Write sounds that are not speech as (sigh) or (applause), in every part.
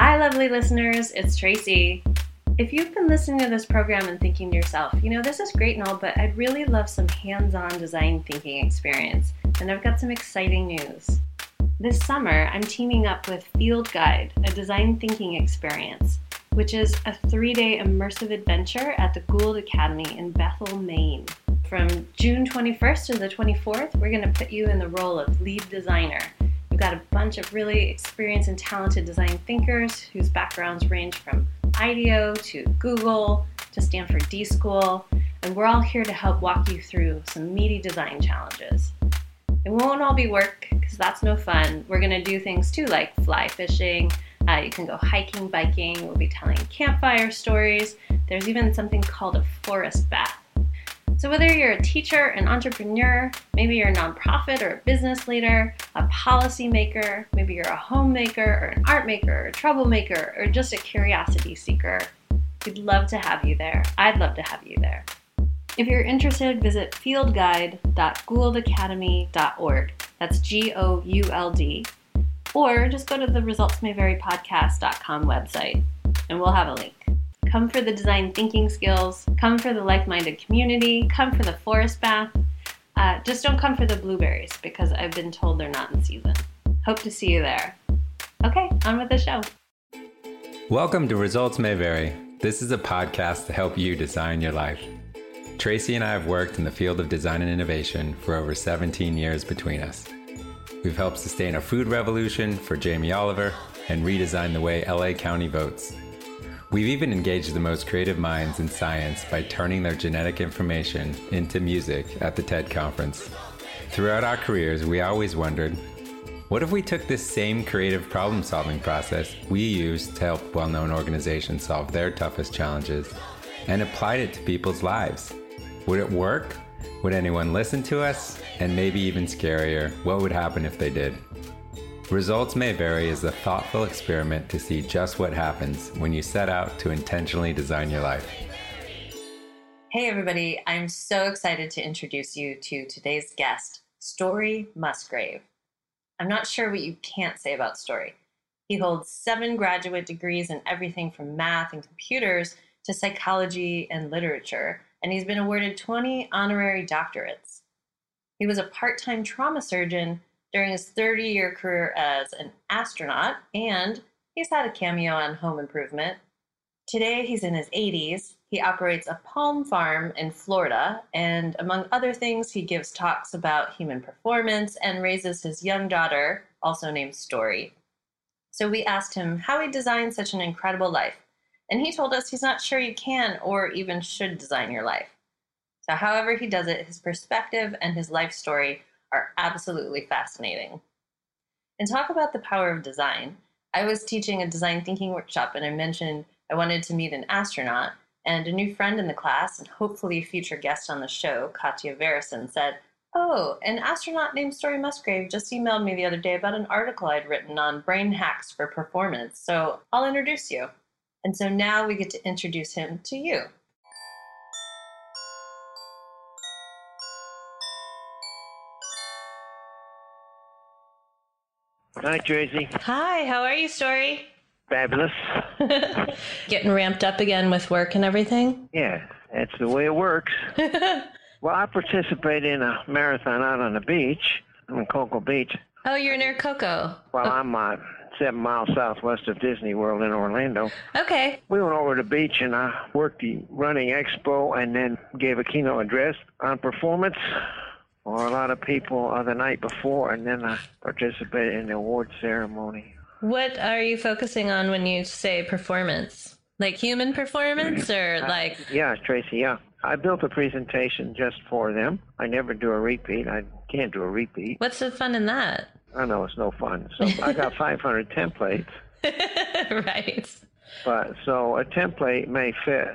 Hi, lovely listeners. It's Tracy. If you've been listening to this program and thinking to yourself, you know, this is great and all, but I'd really love some hands on design thinking experience, and I've got some exciting news. This summer, I'm teaming up with Field Guide, a design thinking experience, which is a three day immersive adventure at the Gould Academy in Bethel, Maine. From June 21st to the 24th, we're going to put you in the role of lead designer We've got a bunch of really experienced and talented design thinkers whose backgrounds range from IDEO to Google to Stanford D School, and we're all here to help walk you through some meaty design challenges. It won't all be work because that's no fun. We're going to do things too like fly fishing. Uh, you can go hiking, biking. We'll be telling campfire stories. There's even something called a forest bath so, whether you're a teacher, an entrepreneur, maybe you're a nonprofit or a business leader, a policymaker, maybe you're a homemaker or an art maker or a troublemaker or just a curiosity seeker, we'd love to have you there. I'd love to have you there. If you're interested, visit fieldguide.gouldacademy.org. That's G O U L D. Or just go to the resultsmayvarypodcast.com website and we'll have a link. Come for the design thinking skills. Come for the like minded community. Come for the forest bath. Uh, just don't come for the blueberries because I've been told they're not in season. Hope to see you there. Okay, on with the show. Welcome to Results May Vary. This is a podcast to help you design your life. Tracy and I have worked in the field of design and innovation for over 17 years between us. We've helped sustain a food revolution for Jamie Oliver and redesign the way LA County votes We've even engaged the most creative minds in science by turning their genetic information into music at the TED Conference. Throughout our careers, we always wondered what if we took this same creative problem solving process we use to help well known organizations solve their toughest challenges and applied it to people's lives? Would it work? Would anyone listen to us? And maybe even scarier, what would happen if they did? Results May Vary is a thoughtful experiment to see just what happens when you set out to intentionally design your life. Hey, everybody, I'm so excited to introduce you to today's guest, Story Musgrave. I'm not sure what you can't say about Story. He holds seven graduate degrees in everything from math and computers to psychology and literature, and he's been awarded 20 honorary doctorates. He was a part time trauma surgeon during his 30 year career as an astronaut, and he's had a cameo on Home Improvement. Today, he's in his 80s. He operates a palm farm in Florida, and among other things, he gives talks about human performance and raises his young daughter, also named Story. So we asked him how he designed such an incredible life, and he told us he's not sure you can or even should design your life. So, however, he does it, his perspective and his life story are absolutely fascinating. And talk about the power of design. I was teaching a design thinking workshop and I mentioned I wanted to meet an astronaut, and a new friend in the class, and hopefully a future guest on the show, Katya Verison, said, Oh, an astronaut named Story Musgrave just emailed me the other day about an article I'd written on brain hacks for performance, so I'll introduce you. And so now we get to introduce him to you. Hi, Tracy. Hi, how are you, Story? Fabulous. (laughs) Getting ramped up again with work and everything? Yeah, that's the way it works. (laughs) well, I participate in a marathon out on the beach. I'm in Cocoa Beach. Oh, you're near Cocoa. Well, oh. I'm uh, seven miles southwest of Disney World in Orlando. Okay. We went over to the beach and I worked the running expo and then gave a keynote address on performance or a lot of people uh, the night before, and then I participated in the award ceremony. What are you focusing on when you say performance? Like human performance, (clears throat) or like? Uh, yeah, Tracy. Yeah, I built a presentation just for them. I never do a repeat. I can't do a repeat. What's the fun in that? I know it's no fun. So I got (laughs) 500 templates. (laughs) right. But so a template may fit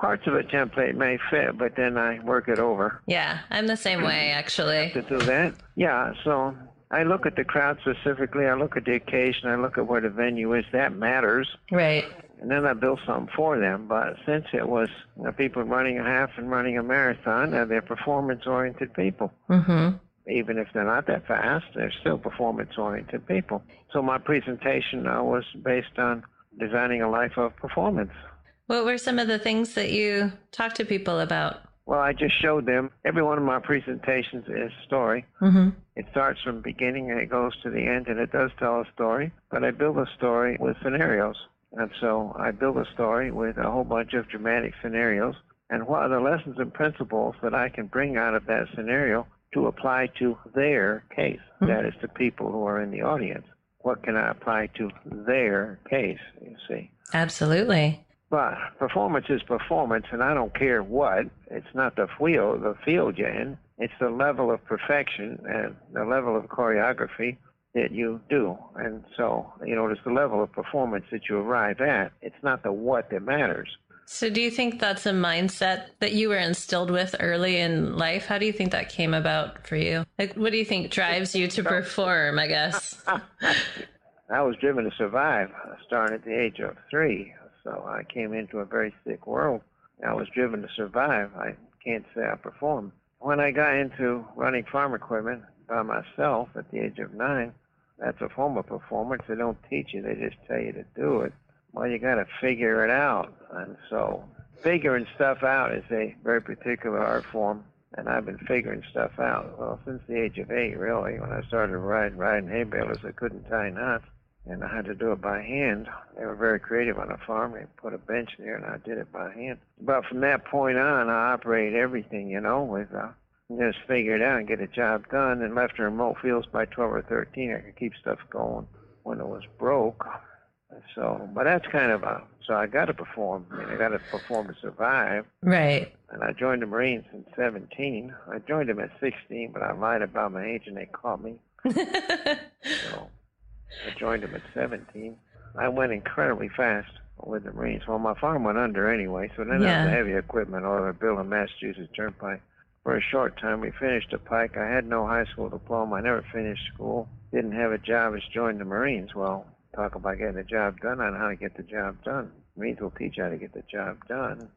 parts of a template may fit, but then I work it over. Yeah, I'm the same way actually. To do that? Yeah, so I look at the crowd specifically, I look at the occasion, I look at where the venue is, that matters. Right. And then I build something for them. But since it was you know, people running a half and running a marathon, uh, they're performance oriented people. Mm-hmm. Even if they're not that fast, they're still performance oriented people. So my presentation uh, was based on designing a life of performance. What were some of the things that you talked to people about? Well, I just showed them. Every one of my presentations is a story. Mm-hmm. It starts from beginning and it goes to the end, and it does tell a story. But I build a story with scenarios. And so I build a story with a whole bunch of dramatic scenarios. And what are the lessons and principles that I can bring out of that scenario to apply to their case? Mhm. That is, the people who are in the audience. What can I apply to their case, you see? Absolutely. But performance is performance, and I don't care what. It's not the field, the field you're in. It's the level of perfection and the level of choreography that you do. And so, you know, it's the level of performance that you arrive at. It's not the what that matters. So, do you think that's a mindset that you were instilled with early in life? How do you think that came about for you? Like, what do you think drives you to perform? I guess. (laughs) I was driven to survive, starting at the age of three. So I came into a very sick world. I was driven to survive. I can't say I performed. When I got into running farm equipment by myself at the age of nine, that's a form of performance. They don't teach you, they just tell you to do it. Well, you got to figure it out. And so figuring stuff out is a very particular art form. And I've been figuring stuff out, well, since the age of eight, really. When I started riding, riding hay balers, I couldn't tie knots and I had to do it by hand. They were very creative on the farm. They put a bench there, and I did it by hand. But from that point on, I operated everything, you know, with uh, just figure it out and get a job done. And left in remote fields by 12 or 13, I could keep stuff going when it was broke. So, but that's kind of a. So I got to perform. I mean, I got to perform to survive. Right. And I joined the Marines in 17. I joined them at 16, but I lied about my age, and they caught me. (laughs) So I joined them at 17. I went incredibly fast with the Marines. Well, my farm went under anyway, so then I Yeah. was the heavy equipment over building Massachusetts Turnpike. For a short time, we finished the pike. I had no high school diploma. I never finished school. Didn't have a job. Just joined the Marines. Well, talk about getting the job done. I know how to get the job done. Marines will teach you how to get the job done.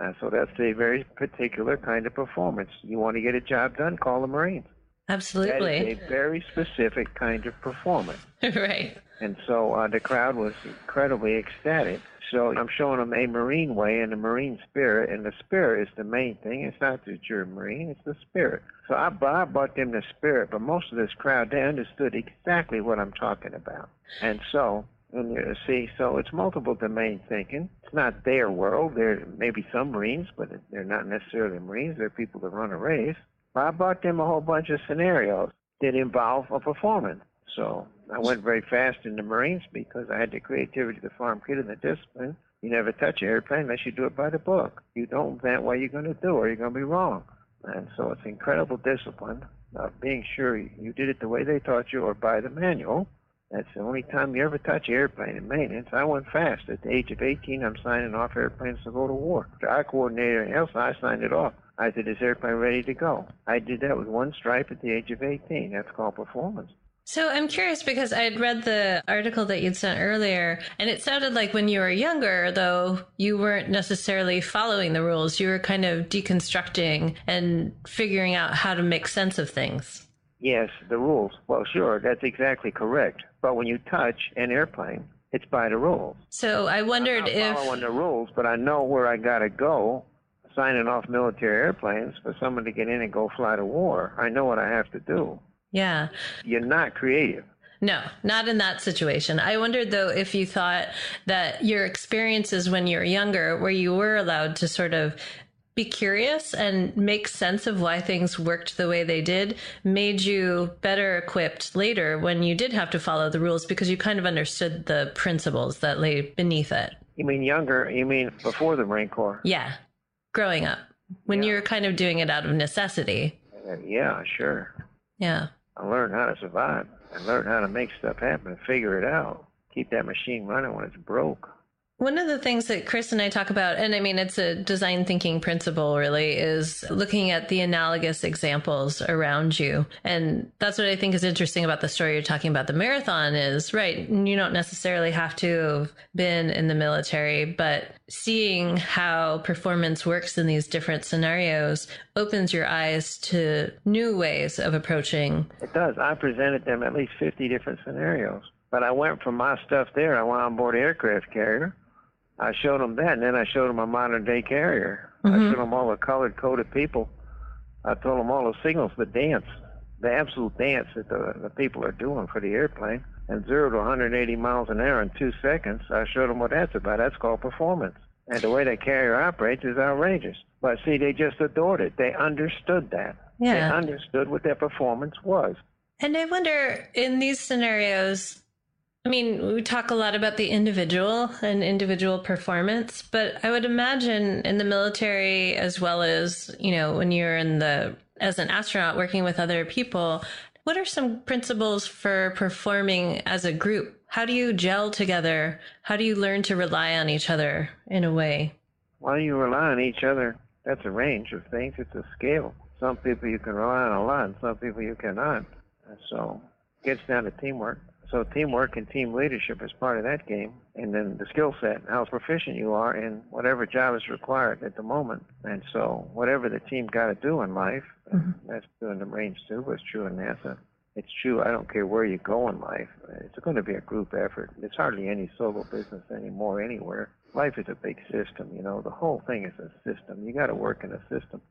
Uh, so that's a very particular kind of performance. You want to get a job done, call the Marines. That Absolutely. is a very specific kind of performance. (laughs) right. And so uh, the crowd was incredibly ecstatic. So I'm showing them a Marine way and a Marine spirit, and the spirit is the main thing. It's not that you're a Marine, it's the spirit. So I, I brought them the spirit, but most of this crowd, they understood exactly what I'm talking about. And so, and you see, so it's multiple domain thinking. It's not their world. There may be some Marines, but they're not necessarily Marines. They're people that run a race. I brought them a whole bunch of scenarios that involve a performance. So I went very fast in the Marines because I had the creativity, the farm kid, and the discipline. You never touch an airplane unless you do it by the book. You don't invent what you're going to do or you're going to be wrong. And so it's incredible discipline of being sure you did it the way they taught you or by the manual. That's the only time you ever touch an airplane in maintenance. I went fast. At the age of 18, I'm signing off airplanes to go to war. The I coordinated everything else. I signed it off. I said, is airplane ready to go? I did that with one stripe at the age of 18. That's called performance. So I'm curious because I'd read the article that you'd sent earlier, and it sounded like when you were younger, though, you weren't necessarily following the rules. You were kind of deconstructing and figuring out how to make sense of things. Yes, the rules. Well, sure, that's exactly correct. But when you touch an airplane, it's by the rules. So I wondered if I'm if. following the rules, but I know where I got to go, signing off military airplanes for someone to get in and go fly to war. I know what I have to do. Yeah. You're not creative. No, not in that situation. I wondered though if you thought that your experiences when you were younger, where you were allowed to sort of be curious and make sense of why things worked the way they did, made you better equipped later when you did have to follow the rules because you kind of understood the principles that lay beneath it. You mean younger? You mean before the Marine Corps? Yeah, growing up, when Yeah. you're kind of doing it out of necessity. Yeah, sure. Yeah. I learned how to survive. I learned how to make stuff happen and figure it out. Keep that machine running when it's broke. One of the things that Chris and I talk about, and I mean, it's a design thinking principle really, is looking at the analogous examples around you. And that's what I think is interesting about the story you're talking about. The marathon is right. You don't necessarily have to have been in the military, but seeing how performance works in these different scenarios opens your eyes to new ways of approaching. It does. I presented them at least 50 different scenarios But I went from my stuff there. I went on board an aircraft carrier. I showed them that, and then I showed them a modern day carrier. Mm-hmm. I showed them all the colored coded people. I told them all the signals, the dance, the absolute dance that the, the people are doing for the airplane, and zero to 180 miles an hour in two seconds. I showed them what that's about. That's called performance. And the way that carrier operates is outrageous. But see, they just adored it. They understood that. Yeah. They understood what their performance was. And I wonder in these scenarios, I mean, we talk a lot about the individual and individual performance, but I would imagine in the military as well as, you know, when you're in the as an astronaut working with other people, what are some principles for performing as a group? How do you gel together? How do you learn to rely on each other in a way? Why do you rely on each other? That's a range of things. It's a scale. Some people you can rely on a lot, some people you cannot. So it gets down to teamwork. So teamwork and team leadership is part of that game. And then the skill set, how proficient you are in whatever job is required at the moment. And so whatever the team got to do in life, mm-hmm. that's true in the Marines too, but it's true in NASA. It's true. I don't care where you go in life. It's going to be a group effort. It's hardly any solo business anymore anywhere. Life is a big system. You know, the whole thing is a system. You got to work in a system.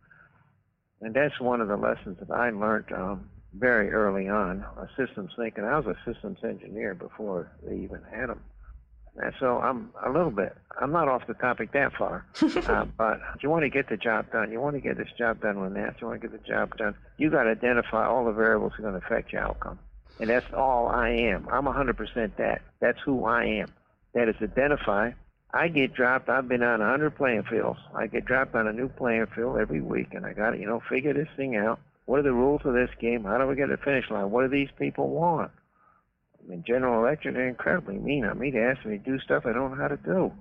And that's one of the lessons that I learned um, very early on, a systems thinking. I was a systems engineer before they even had them. And so I'm a little bit, I'm not off the topic that far, (laughs) uh, but you want to get the job done. You want to get this job done with that. You want to get the job done. You got to identify all the variables that are going to affect your outcome. And that's all I am. I'm 100% that. That's who I am. That is identify. I get dropped. I've been on 100 playing fields. I get dropped on a new playing field every week, and I got to, you know, figure this thing out what are the rules of this game? How do we get to the finish line? What do these people want? I mean, General Electric, they're incredibly mean on me. They ask me to do stuff I don't know how to do.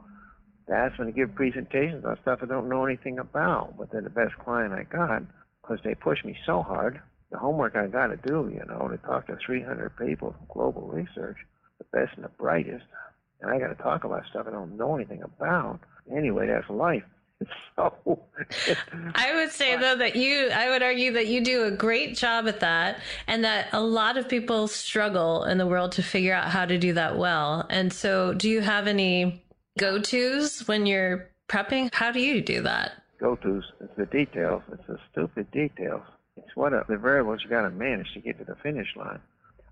They ask me to give presentations on stuff I don't know anything about. But they're the best client I got because they push me so hard. The homework I got to do, you know, to talk to 300 people from global research, the best and the brightest. And I got to talk about stuff I don't know anything about. Anyway, that's life. (laughs) so I would say though that you I would argue that you do a great job at that and that a lot of people struggle in the world to figure out how to do that well. And so do you have any go-tos when you're prepping? How do you do that? Go-tos, it's the details. It's the stupid details. It's one of the variables you got to manage to get to the finish line.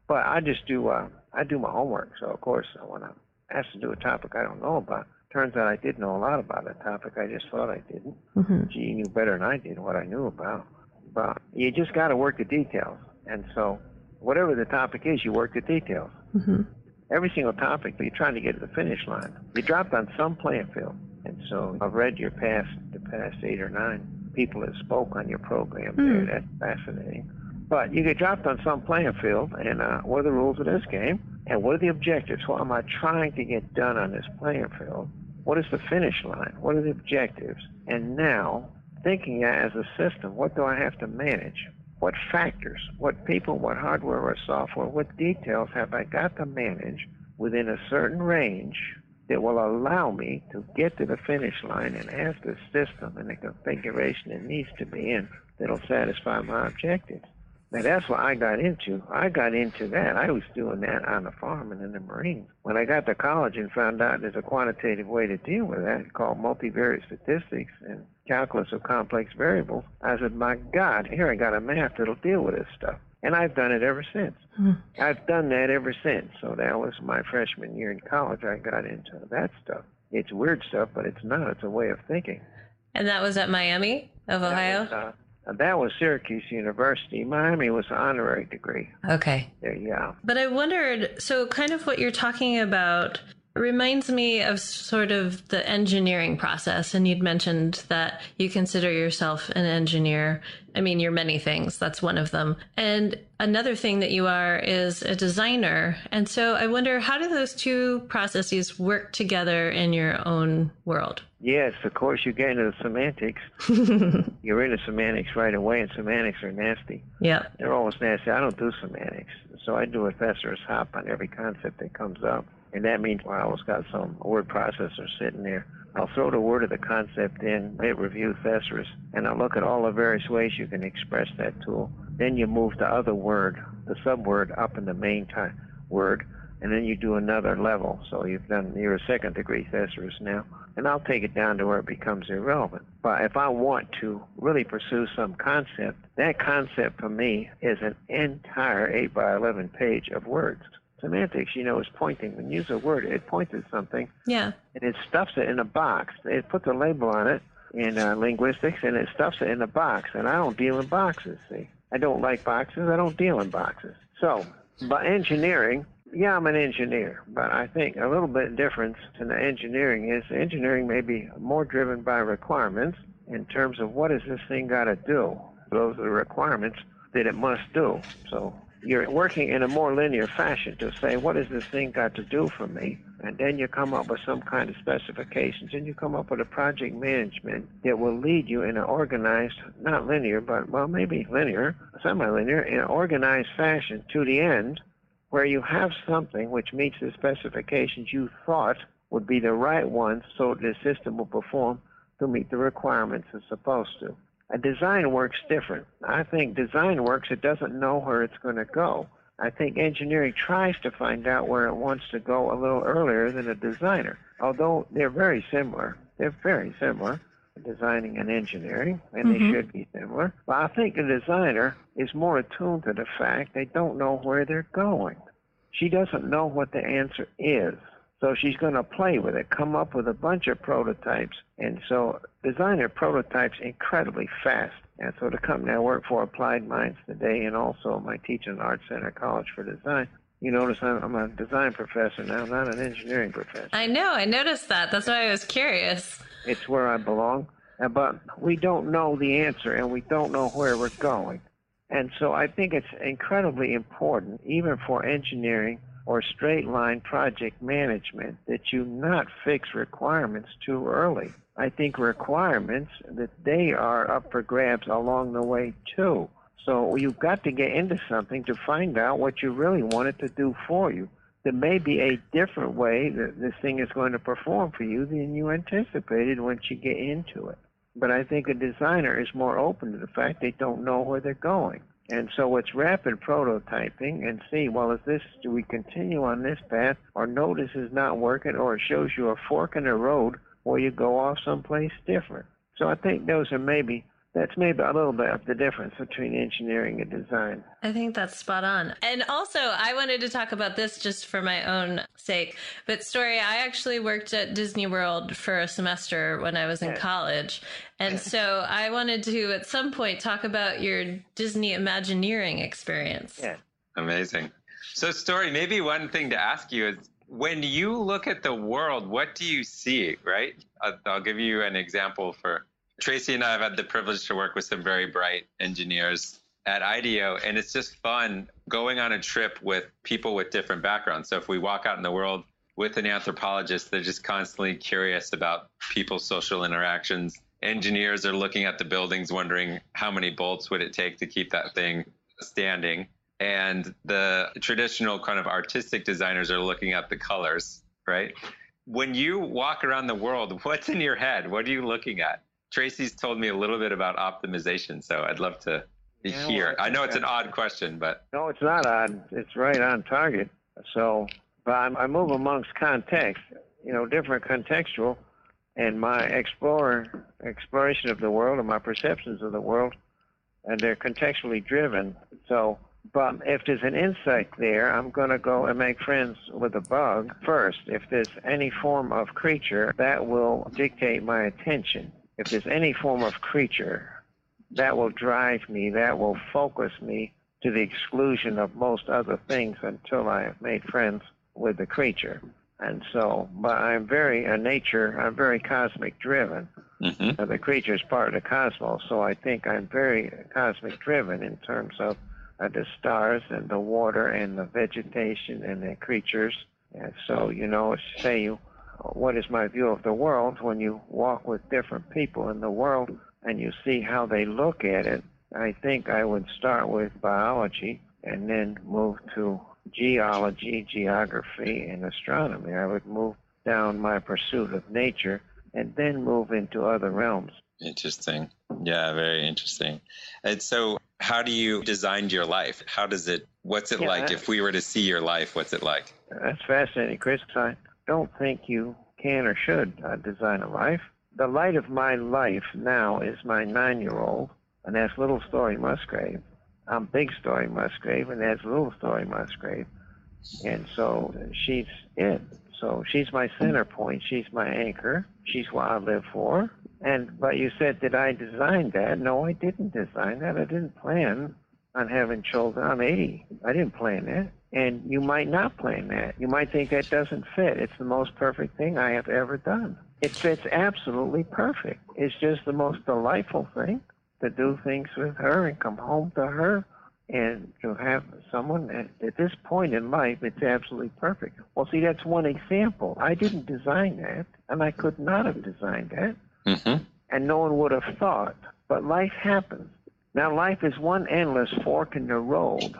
But I just do uh, I do my homework. So of course when I'm asked to do a topic I don't know about, Turns out I did know a lot about a topic. I just thought I didn't. Mm-hmm. She knew better than I did what I knew about. But you just got to work the details. And so, whatever the topic is, you work the details. Mm-hmm. Every single topic, but you're trying to get to the finish line. You dropped on some playing field. And so, I've read your past, the past eight or nine people that spoke on your program mm-hmm. there. That's fascinating. But you get dropped on some playing field, and uh, what are the rules of this game? And what are the objectives? What am I trying to get done on this playing field? What is the finish line? What are the objectives? And now, thinking as a system, what do I have to manage? What factors, what people, what hardware or software, what details have I got to manage within a certain range that will allow me to get to the finish line and have the system and the configuration it needs to be in that'll satisfy my objectives? Now that's what I got into. I got into that. I was doing that on the farm and in the Marines. When I got to college and found out there's a quantitative way to deal with that called multivariate statistics and calculus of complex variables, I said, my God, here I got a math that'll deal with this stuff. And I've done it ever since. Hmm. I've done that ever since. So that was my freshman year in college. I got into that stuff. It's weird stuff, but it's not. It's a way of thinking. And that was at Miami of Ohio? Was, uh, Uh, that was Syracuse University. Miami was an honorary degree. Okay. There, yeah. But I wondered, so kind of what you're talking about reminds me of sort of the engineering process. And you'd mentioned that you consider yourself an engineer. I mean, you're many things. That's one of them. And another thing that you are is a designer. And so I wonder, how do those two processes work together in your own world? Yes, of course, you get into the semantics. (laughs) You're into semantics right away, and semantics are nasty. Yeah. They're always nasty. I don't do semantics. So I do a thesaurus hop on every concept that comes up. And that means well, I always got some word processor sitting there. I'll throw the word of the concept in, hit review thesaurus, and I'll look at all the various ways you can express that tool. Then you move the other word, the subword, up in the main word. and then you do another level. So you've done you're a second degree thesaurus now, and I'll take it down to where it becomes irrelevant. But if I want to really pursue some concept, that concept for me is an entire eight by eleven page of words. Semantics, you know, is pointing. When you use a word, it points at something. Yeah. And it stuffs it in a box. It puts a label on it in uh, linguistics, and it stuffs it in a box. And I don't deal in boxes. See, I don't like boxes. I don't deal in boxes. So, by engineering, yeah, I'm an engineer, but I think a little bit difference in the engineering is engineering may be more driven by requirements in terms of what does this thing got to do. Those are the requirements that it must do. So you're working in a more linear fashion to say, what does this thing got to do for me? And then you come up with some kind of specifications and you come up with a project management that will lead you in an organized, not linear, but well, maybe linear, semi-linear, in an organized fashion to the end where you have something which meets the specifications you thought would be the right ones so the system will perform to meet the requirements it's supposed to. A design works different. I think design works, it doesn't know where it's going to go. I think engineering tries to find out where it wants to go a little earlier than a designer. Although they're very similar. They're very similar designing and engineering, and mm-hmm. they should be similar. But I think a designer is more attuned to the fact they don't know where they're going. She doesn't know what the answer is. So she's going to play with it, come up with a bunch of prototypes. And so design designer prototypes incredibly fast. And so the company I work for, Applied Minds today, and also my teaching Art Center College for Design, you notice I'm, I'm a design professor now, not an engineering professor. I know, I noticed that. That's why I was curious. It's where I belong. Uh, but we don't know the answer and we don't know where we're going. And so I think it's incredibly important, even for engineering or straight line project management, that you not fix requirements too early. I think requirements that they are up for grabs along the way too. So you've got to get into something to find out what you really want it to do for you there may be a different way that this thing is going to perform for you than you anticipated once you get into it. But I think a designer is more open to the fact they don't know where they're going. And so it's rapid prototyping and see, well, is this, do we continue on this path or no, this is not working or it shows you a fork in the road where you go off someplace different. So I think those are maybe that's maybe a little bit of the difference between engineering and design. I think that's spot on. And also, I wanted to talk about this just for my own sake. But, Story, I actually worked at Disney World for a semester when I was in college. And so I wanted to, at some point, talk about your Disney Imagineering experience. Yeah. Amazing. So, Story, maybe one thing to ask you is when you look at the world, what do you see, right? I'll, I'll give you an example for Tracy and I have had the privilege to work with some very bright engineers at IDEO, and it's just fun going on a trip with people with different backgrounds. So if we walk out in the world with an anthropologist, they're just constantly curious about people's social interactions. Engineers are looking at the buildings, wondering how many bolts would it take to keep that thing standing. And the traditional kind of artistic designers are looking at the colors, right? When you walk around the world, (laughs) what's in your head? What are you looking at? Tracy's told me a little bit about optimization, so I'd love to yeah, hear. Well, I know it's an odd question, but no, it's not odd. It's right on target. So, but I, I move amongst context, you know, different contextual, and my explorer exploration of the world and my perceptions of the world, and they're contextually driven. So, but if there's an insect there, I'm going to go and make friends with a bug first. If there's any form of creature, that will dictate my attention if there's any form of creature, that will drive me, that will focus me to the exclusion of most other things until I have made friends with the creature. And so, but I'm very a nature, I'm very cosmic driven. Mm-hmm. the creature is part of the cosmos, so I think I'm very cosmic driven in terms of uh, the stars and the water and the vegetation and the creatures. And so, you know, say you what is my view of the world when you walk with different people in the world and you see how they look at it. I think I would start with biology and then move to geology, geography, and astronomy. I would move down my pursuit of nature and then move into other realms. Interesting. Yeah, very interesting. And so, how do you design your life? How does it, what's it yeah, like? If we were to see your life, what's it like? That's fascinating, Chris. I don't think you can or should uh, design a life. The light of my life now is my nine-year-old, and that's Little Story Musgrave. I'm Big Story Musgrave, and that's Little Story Musgrave. And so she's it. So she's my center point. She's my anchor. She's what I live for. And but you said, did I design that? No, I didn't design that. I didn't plan on having children. I'm 80. I didn't plan that. And you might not plan that. You might think that doesn't fit. It's the most perfect thing I have ever done. It fits absolutely perfect. It's just the most delightful thing to do things with her and come home to her and to have someone at, at this point in life, it's absolutely perfect. Well, see, that's one example. I didn't design that, and I could not have designed that, Mm-hmm. and no one would have thought. But life happens. Now, life is one endless fork in the road.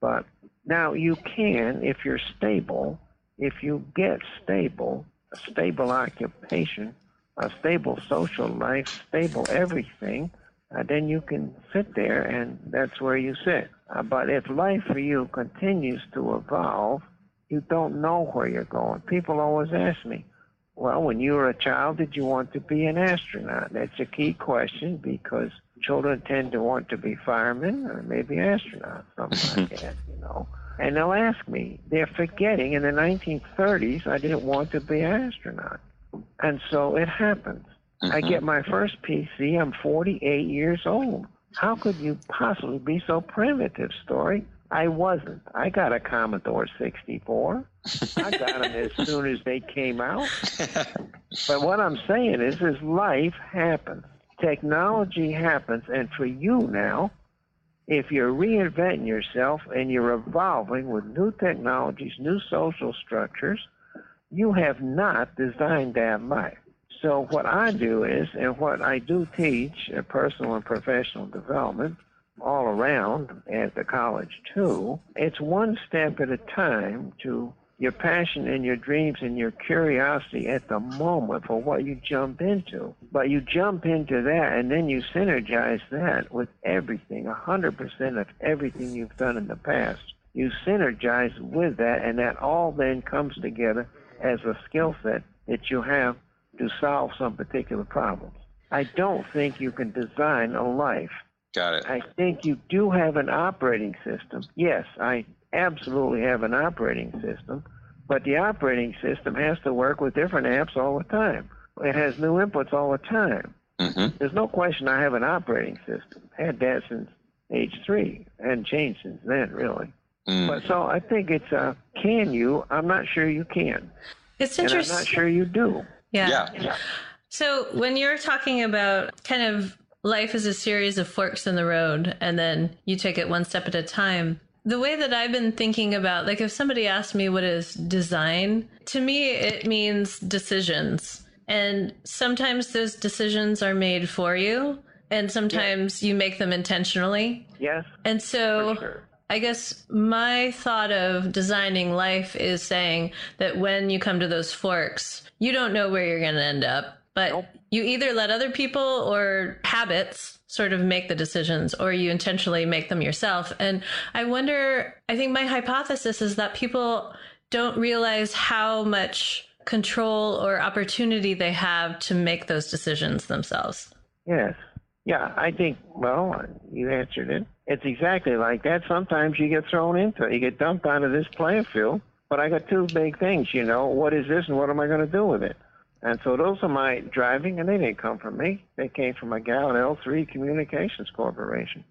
But now you can, if you're stable, if you get stable, a stable occupation, a stable social life, stable everything, uh, then you can sit there and that's where you sit. Uh, but if life for you continues to evolve, you don't know where you're going. People always ask me, well, when you were a child, did you want to be an astronaut? That's a key question because children tend to want to be firemen or maybe astronauts, something like (laughs) that, you know. And they'll ask me, they're forgetting in the 1930s I didn't want to be an astronaut. And so it happens. I mm-hmm. get my first PC, I'm 48 years old. How could you possibly be so primitive, Story? I wasn't. I got a Commodore 64. I got them as (laughs) soon as they came out. (laughs) But what I'm saying is, is life happens. Technology happens, and for you now, if you're reinventing yourself and you're evolving with new technologies, new social structures, you have not designed that life. So what I do is, and what I do teach, uh, personal and professional development, all around at the college too, it's one step at a time to your passion and your dreams and your curiosity at the moment for what you jump into. But you jump into that and then you synergize that with everything, 100% of everything you've done in the past. You synergize with that and that all then comes together as a skill set that you have to solve some particular problems. I don't think you can design a life Got it. I think you do have an operating system. Yes, I absolutely have an operating system, but the operating system has to work with different apps all the time. It has new inputs all the time. Mm-hmm. There's no question I have an operating system. Had that since age three, and changed since then, really. Mm. But so I think it's uh, can you? I'm not sure you can, It's and I'm not sure you do. yeah. Yeah. So when you're talking about kind of life as a series of forks in the road and then you take it one step at a time, the way that I've been thinking about like if somebody asked me what is design, to me it means decisions. And sometimes those decisions are made for you and sometimes you make them intentionally. Yes, And so sure. I guess my thought of designing life is saying that when you come to those forks, you don't know where you're going to end up, but Nope. you either let other people or habits sort of make the decisions or you intentionally make them yourself. And I wonder, I think my hypothesis is that people don't realize how much control or opportunity they have to make those decisions themselves. Yes. Yeah, I think, well, you answered it. It's exactly like that. Sometimes you get thrown into it. You get dumped onto this playing field. But I got two big things, you know. What is this and what am I going to do with it? And so those are my driving, and they didn't come from me. They came from a gal at L3 Communications Corporation.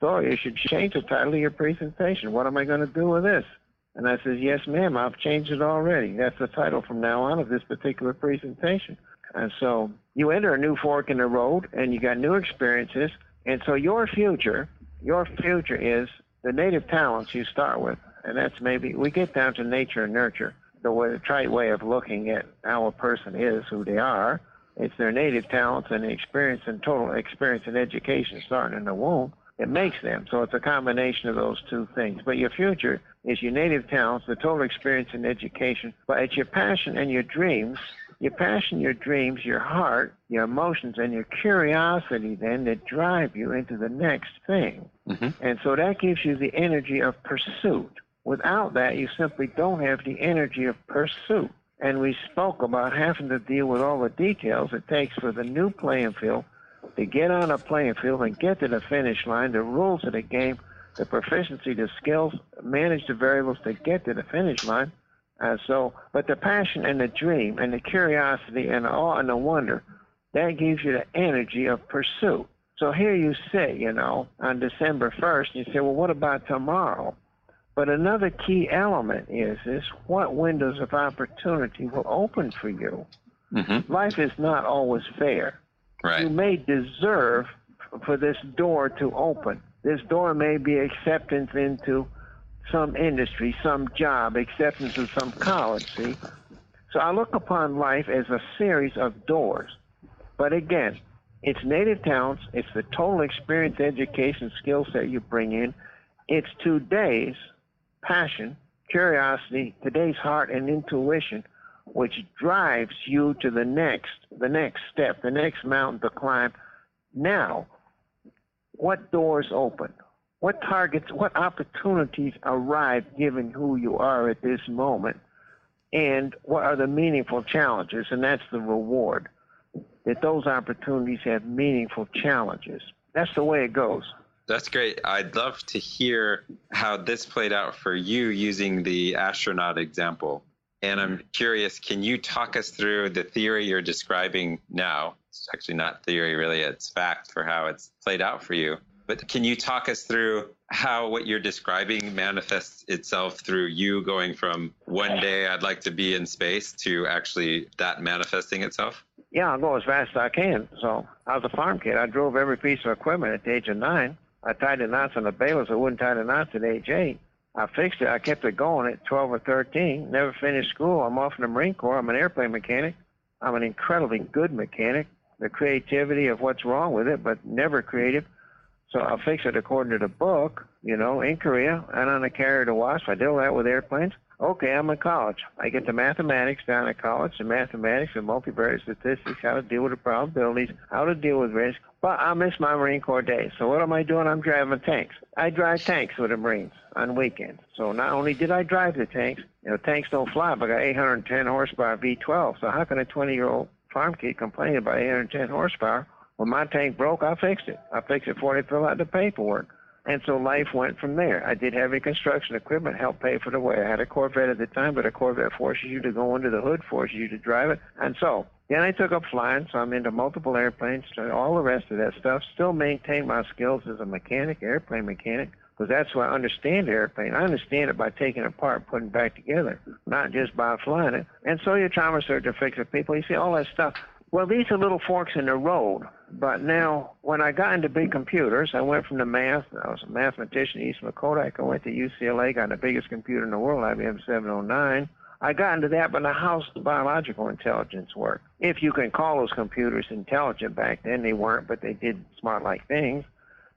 So you should change the title of your presentation. What am I going to do with this? And I says, yes, ma'am, I've changed it already. That's the title from now on of this particular presentation. And so you enter a new fork in the road and you got new experiences. And so your future, your future is the native talents you start with. And that's maybe, we get down to nature and nurture, the way, the trite way of looking at how a person is, who they are. It's their native talents and experience and total experience and education starting in the womb. It makes them. So it's a combination of those two things. But your future is your native talents, the total experience and education, but it's your passion and your dreams your passion, your dreams, your heart, your emotions, and your curiosity then that drive you into the next thing. Mhm. And so that gives you the energy of pursuit. Without that, you simply don't have the energy of pursuit. And we spoke about having to deal with all the details it takes for the new playing field to get on a playing field and get to the finish line, the rules of the game, the proficiency, the skills, manage the variables to get to the finish line. Uh, so, but the passion and the dream and the curiosity and the awe and the wonder, that gives you the energy of pursuit. So here you sit, you know, on December 1st, and you say, well, what about tomorrow? But another key element is is what windows of opportunity will open for you. Mm-hmm. Life is not always fair. Right. You may deserve for this door to open. This door may be acceptance into some industry, some job, acceptance of some college, see? So I look upon life as a series of doors. But again, it's native talents, it's the total experience, education, skill set you bring in. It's today's passion, curiosity, today's heart and intuition, which drives you to the next, the next step, the next mountain to climb. Now, what doors open? What targets, what opportunities arrive given who you are at this moment? And what are the meaningful challenges? And that's the reward. That those opportunities have meaningful challenges. That's the way it goes. That's great. I'd love to hear how this played out for you using the astronaut example. And I'm curious, can you talk us through the theory you're describing now? It's actually not theory, really, it's fact for how it's played out for you. But can you talk us through how what you're describing manifests itself through you going from one day I'd like to be in space to actually that manifesting itself? Yeah, I'll go as fast as I can. So I was a farm kid. I drove every piece of equipment at the age of nine. I tied the knots on the balers. I wouldn't tie the knots at age eight. I fixed it. I kept it going at 12 or 13. Never finished school. I'm off in the Marine Corps. I'm an airplane mechanic. I'm an incredibly good mechanic. The creativity of what's wrong with it, but never creative. So I'll fix it according to the book, you know, in Korea and on a carrier to wasp. I deal that with airplanes. Okay, I'm in college. I get the mathematics down at college, the mathematics and multivariate statistics, how to deal with the probabilities, how to deal with risk. But I miss my Marine Corps days. So what am I doing? I'm driving tanks. I drive tanks with the Marines on weekends. So not only did I drive the tanks, you know, tanks don't fly, but I got 810 horsepower V12. So how can a 20-year-old farm kid complain about 810 horsepower? When my tank broke, I fixed it. I fixed it before they fill out the paperwork. And so life went from there. I did heavy construction equipment, helped pay for the way. I had a Corvette at the time, but a Corvette forces you to go under the hood, forces you to drive it. And so then I took up flying, so I'm into multiple airplanes, all the rest of that stuff. Still maintain my skills as a mechanic, airplane mechanic, because that's why I understand the airplane. I understand it by taking it apart, putting it back together, not just by flying it. And so you trauma surgeon, fix it, people. You see all that stuff. Well, these are little forks in the road. But now, when I got into big computers, I went from the math. I was a mathematician at Eastman Kodak. I went to UCLA, got the biggest computer in the world, IBM 709. I got into that, but now how's the biological intelligence work? If you can call those computers intelligent back then, they weren't, but they did smart-like things.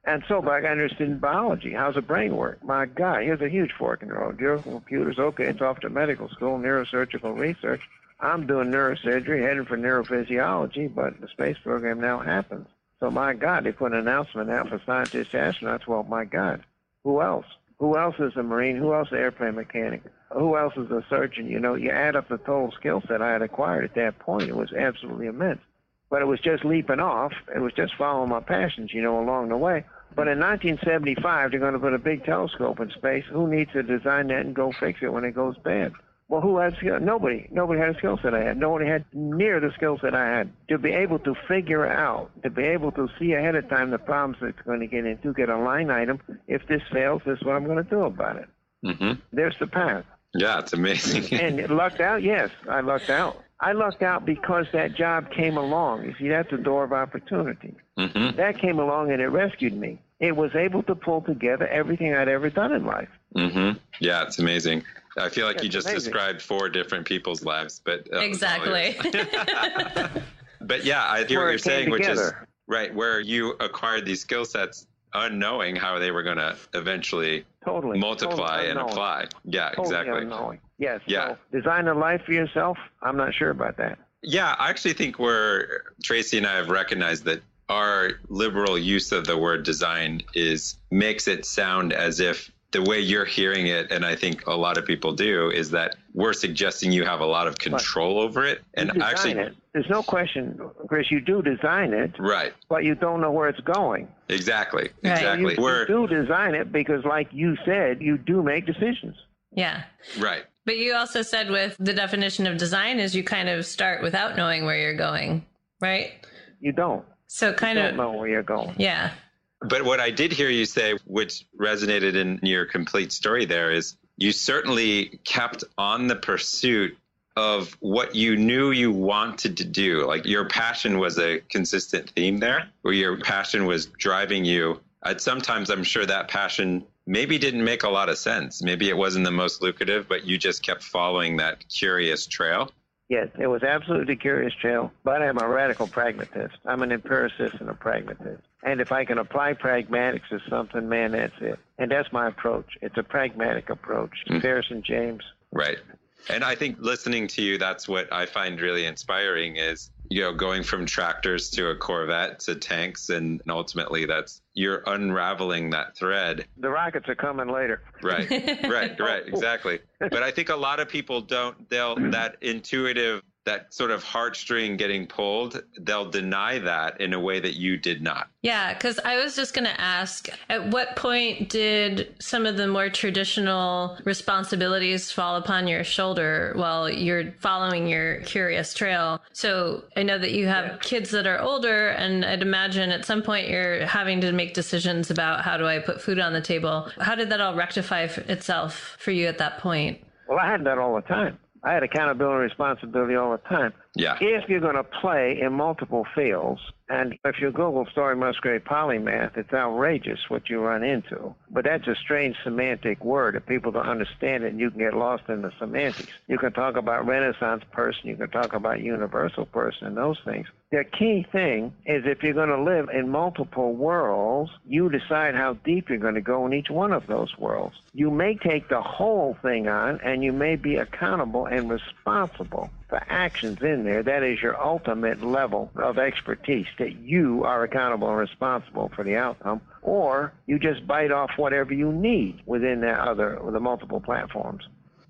And so, but I got interested in biology. How's the brain work? My God, here's a huge fork in the road. Your computers, okay, it's off to medical school, neurosurgical research. I'm doing neurosurgery, heading for neurophysiology, but the space program now happens. So my God, they put an announcement out for scientists, astronauts. Well, my God, who else? Who else is a Marine? Who else is an airplane mechanic? Who else is a surgeon? You know, you add up the total skill set I had acquired at that point. It was absolutely immense. But it was just leaping off. It was just following my passions, you know, along the way. But in 1975, they're going to put a big telescope in space. Who needs to design that and go fix it when it goes bad? Well, who had skill? Nobody. Nobody had a skill set I had. Nobody had near the skill set I had to be able to figure out, to be able to see ahead of time the problems it's going to get into, get a line item. If this fails, this is what I'm going to do about it. Mm-hmm. There's the path. Yeah, it's amazing. (laughs) and lucked out? Yes, I lucked out. I lucked out because that job came along. You see, that's the door of opportunity. Mm-hmm. That came along and it rescued me. It was able to pull together everything I'd ever done in life. Mm-hmm. Yeah, it's amazing. I feel like you just amazing. described four different people's lives, but uh, exactly. (laughs) but yeah, I hear what you're saying, which is right where you acquired these skill sets unknowing how they were going to eventually totally multiply totally and apply. Yeah, totally exactly. Unknowing. Yes. Yeah. So design a life for yourself. I'm not sure about that. Yeah, I actually think we're Tracy and I have recognized that our liberal use of the word design is makes it sound as if the way you're hearing it, and I think a lot of people do, is that we're suggesting you have a lot of control over it. And you design actually, it. there's no question, Chris. You do design it, right? but you don't know where it's going. Exactly. Right. Exactly. You, We're you do design it because, like you said, you do make decisions. Yeah. right. But you also said with the definition of design is you kind of start without knowing where you're going, right? You don't. So kind You don't of, know where you're going. yeah. But what I did hear you say, which resonated in your complete story there, is you certainly kept on the pursuit of what you knew you wanted to do. Like your passion was a consistent theme there, where your passion was driving you. At sometimes I'm sure that passion maybe didn't make a lot of sense. Maybe it wasn't the most lucrative, but you just kept following that curious trail. Yes, it was absolutely curious trail, but I'm a radical pragmatist. I'm an empiricist and a pragmatist. And if I can apply pragmatics to something, man, that's it. And that's my approach. It's a pragmatic approach. Mm. Harrison James. Right. And I think listening to you, that's what I find really inspiring is, you know, going from tractors to a Corvette to tanks. And ultimately, that's you're unraveling that thread. The rockets are coming later. Right. (laughs) right. Right. Oh. Exactly. But I think a lot of people don't, they'll, that intuitive, that sort of heartstring getting pulled, they'll deny that in a way that you did not. Yeah, because I was just going to ask at what point did some of the more traditional responsibilities fall upon your shoulder while you're following your curious trail? So I know that you have kids that are older, and I'd imagine at some point you're having to make decisions about how do I put food on the table. How did that all rectify itself for you at that point? Well, I had that all the time. I had accountability and responsibility all the time. Yeah. If you're going to play in multiple fields, and if you Google Story Musgrave polymath, it's outrageous what you run into. But that's a strange semantic word. If people don't understand it, you can get lost in the semantics. You can talk about Renaissance person, you can talk about universal person, and those things. The key thing is if you're going to live in multiple worlds, you decide how deep you're going to go in each one of those worlds. You may take the whole thing on, and you may be accountable and responsible for actions in there. That is your ultimate level of expertise, that you are accountable and responsible for the outcome, or you just bite off whatever you need within the other, the multiple platforms.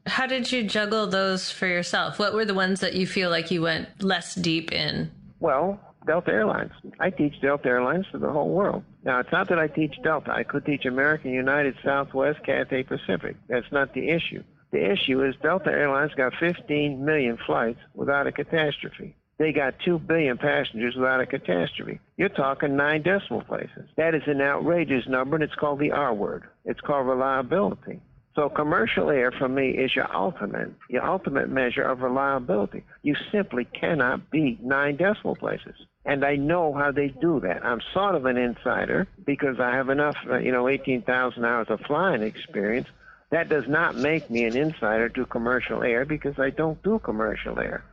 How did you juggle those for yourself? What were the ones that you feel like you went less deep in? Well, Delta Airlines. I teach Delta Airlines to the whole world. Now, it's not that I teach Delta. I could teach American, United, Southwest, Cathay Pacific. That's not the issue. The issue is Delta Airlines got 15 million flights without a catastrophe. They got 2 billion passengers without a catastrophe. You're talking nine decimal places. That is an outrageous number, and it's called the R word. It's called reliability. So commercial air for me is your ultimate, your ultimate measure of reliability. You simply cannot beat nine decimal places. And I know how they do that. I'm sort of an insider because I have enough, uh, you know, 18,000 hours of flying experience. That does not make me an insider to commercial air because I don't do commercial air.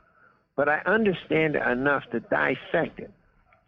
But I understand it enough to dissect it.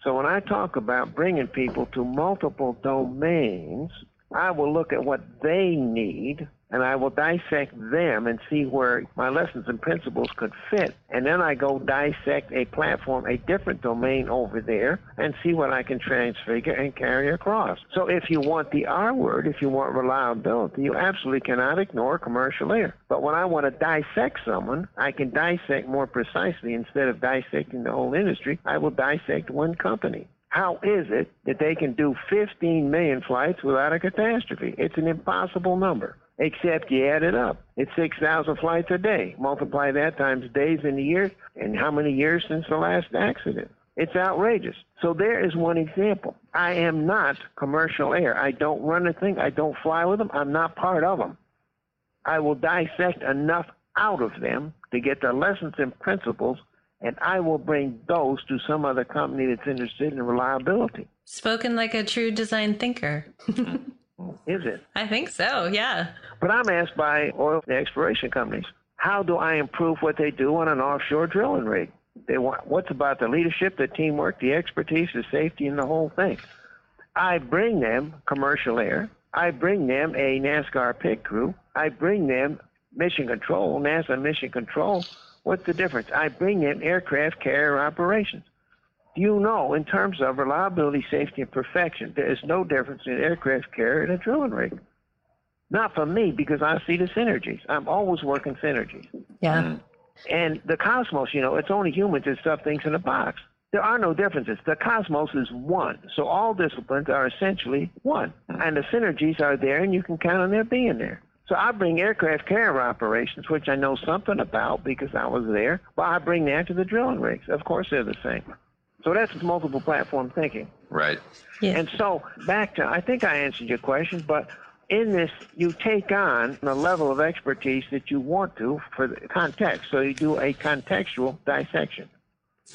So when I talk about bringing people to multiple domains, I will look at what they need and I will dissect them and see where my lessons and principles could fit. And then I go dissect a platform, a different domain over there, and see what I can transfigure and carry across. So if you want the R word, if you want reliability, you absolutely cannot ignore commercial air. But when I want to dissect someone, I can dissect more precisely. Instead of dissecting the whole industry, I will dissect one company. How is it that they can do 15 million flights without a catastrophe? It's an impossible number except you add it up. It's 6,000 flights a day. Multiply that times days in a year, and how many years since the last accident? It's outrageous. So there is one example. I am not commercial air. I don't run a thing. I don't fly with them. I'm not part of them. I will dissect enough out of them to get the lessons and principles, and I will bring those to some other company that's interested in reliability. Spoken like a true design thinker. (laughs) Is it? I think so, yeah. But I'm asked by oil exploration companies, how do I improve what they do on an offshore drilling rig? They want what's about the leadership, the teamwork, the expertise, the safety, and the whole thing. I bring them commercial air. I bring them a NASCAR pit crew. I bring them mission control, NASA mission control. What's the difference? I bring them aircraft carrier operations. Do you know, in terms of reliability, safety, and perfection, there is no difference in aircraft carrier and a drilling rig. Not for me because I see the synergies. I'm always working synergies. Yeah. Mm. And the cosmos, you know, it's only humans that stuff things in a box. There are no differences. The cosmos is one. So all disciplines are essentially one. And the synergies are there, and you can count on their being there. So I bring aircraft carrier operations, which I know something about because I was there, but I bring that to the drilling rigs. Of course, they're the same. So that's multiple platform thinking. Right. Yeah. And so back to, I think I answered your question, but in this, you take on the level of expertise that you want to for the context. So you do a contextual dissection.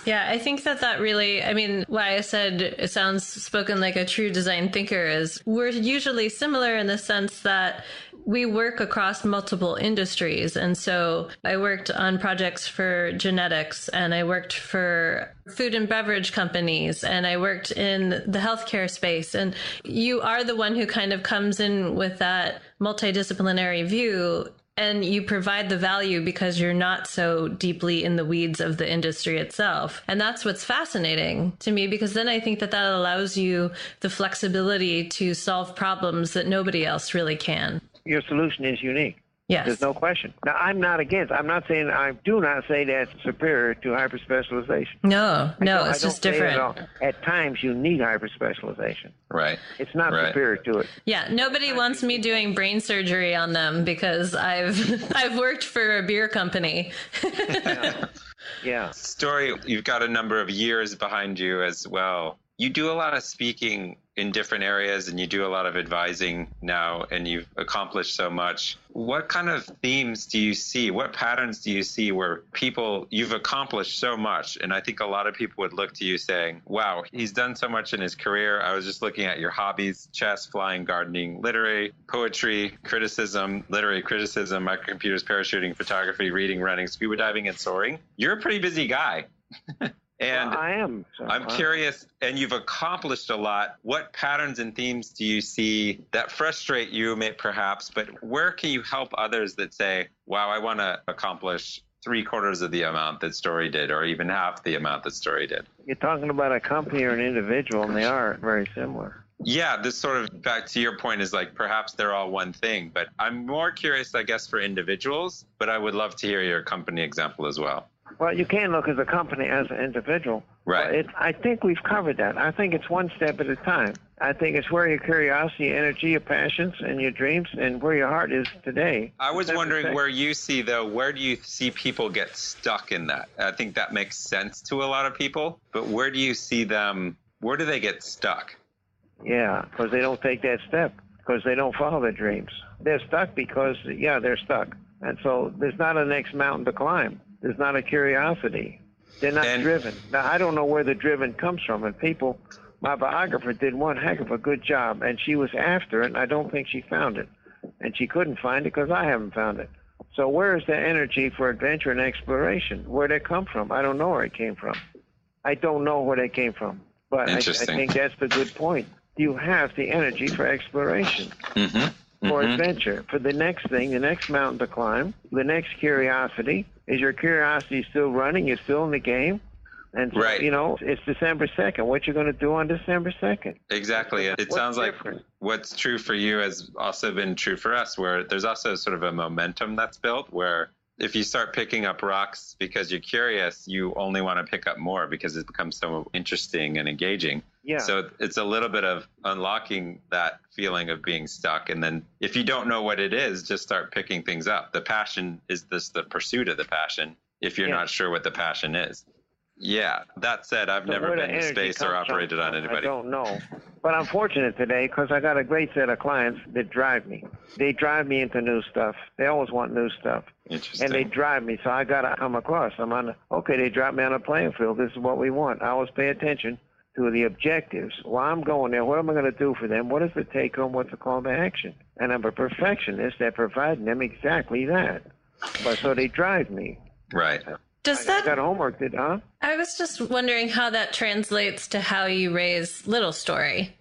Yeah, I think that that really, I mean, why I said it sounds spoken like a true design thinker is we're usually similar in the sense that we work across multiple industries. And so I worked on projects for genetics and I worked for food and beverage companies and I worked in the healthcare space. And you are the one who kind of comes in with that multidisciplinary view and you provide the value because you're not so deeply in the weeds of the industry itself. And that's what's fascinating to me because then I think that that allows you the flexibility to solve problems that nobody else really can. Your solution is unique. Yes. There's no question. Now, I'm not against. I'm not saying. I do not say that's superior to hyperspecialization. No, I no, don't- I it's just say it at different. At times, you need hyperspecialization. Right. It's not Right. superior to it. Yeah, nobody wants me doing brain surgery on them because I've (laughs) I've worked for a beer company. (laughs) Yeah. Story, you've got a number of years behind you as well. You do a lot of speaking in different areas and you do a lot of advising now and you've accomplished so much. What kind of themes do you see? What patterns do you see where people, you've accomplished so much? And I think a lot of people would look to you saying, wow, he's done so much in his career. I was just looking at your hobbies chess, flying, gardening, literary, poetry, criticism, literary criticism, microcomputers, parachuting, photography, reading, running, scuba diving, and soaring. You're a pretty busy guy. (laughs) and Well, I am. So, I'm curious, and you've accomplished a lot. What patterns and themes do you see that frustrate you, perhaps, but where can you help others that say, wow, I want to accomplish three quarters of the amount that Story did, or even half the amount that Story did? You're talking about a company or an individual, and they are very similar. Yeah, this sort of back to your point is like perhaps they're all one thing, but I'm more curious, I guess, for individuals, but I would love to hear your company example as well. Well, you can look at a company as an individual. Right. It, I think we've covered that. I think it's one step at a time. I think it's where your curiosity, your energy, your passions, and your dreams, and where your heart is today. I was wondering where you see though, where do you see people get stuck in that? I think that makes sense to a lot of people, but where do you see them? Where do they get stuck? Yeah, because they don't take that step, because they don't follow their dreams. They're stuck because, yeah, they're stuck. And so there's not a next mountain to climb. There's not a curiosity. They're not And- driven. Now, I don't know where the driven comes from. And people, my biographer did one heck of a good job, and she was after it, and I don't think she found it. And she couldn't find it because I haven't found it. So where is the energy for adventure and exploration? Where'd it come from? I don't know where it came from. I don't know where it came from. But I, I think that's the good point. You have the energy for exploration Mm-hmm. For mm-hmm. adventure, for the next thing, the next mountain to climb, the next curiosity. Is your curiosity still running? You're still in the game? And so, Right. you know, it's December 2nd. What you're going to do on December 2nd? Exactly. It What's sounds like what's true for you has also been true for us, where there's also sort of a momentum that's built where if you start picking up rocks because you're curious, you only want to pick up more because it becomes so interesting and engaging. Yeah. So it's a little bit of unlocking that feeling of being stuck. And then if you don't know what it is, just start picking things up. The passion is this the pursuit of the passion if you're Yeah. not sure what the passion is. Yeah. That said, I've So never been in space or comes from, operated on I anybody. don't know. But I'm fortunate today because I got a great set of clients that drive me. They drive me into new stuff. They always want new stuff. Interesting. And they drive me, so I got to come across. I'm on, okay, they drop me on a playing field. This is what we want. I always pay attention to the objectives. While I'm going there, what am I going to do for them? What is the take home? What's the call to action? And I'm a perfectionist at providing them exactly that. But so they drive me. right. Does I that got homework to, huh? I was just wondering how that translates to how you raise Little Story.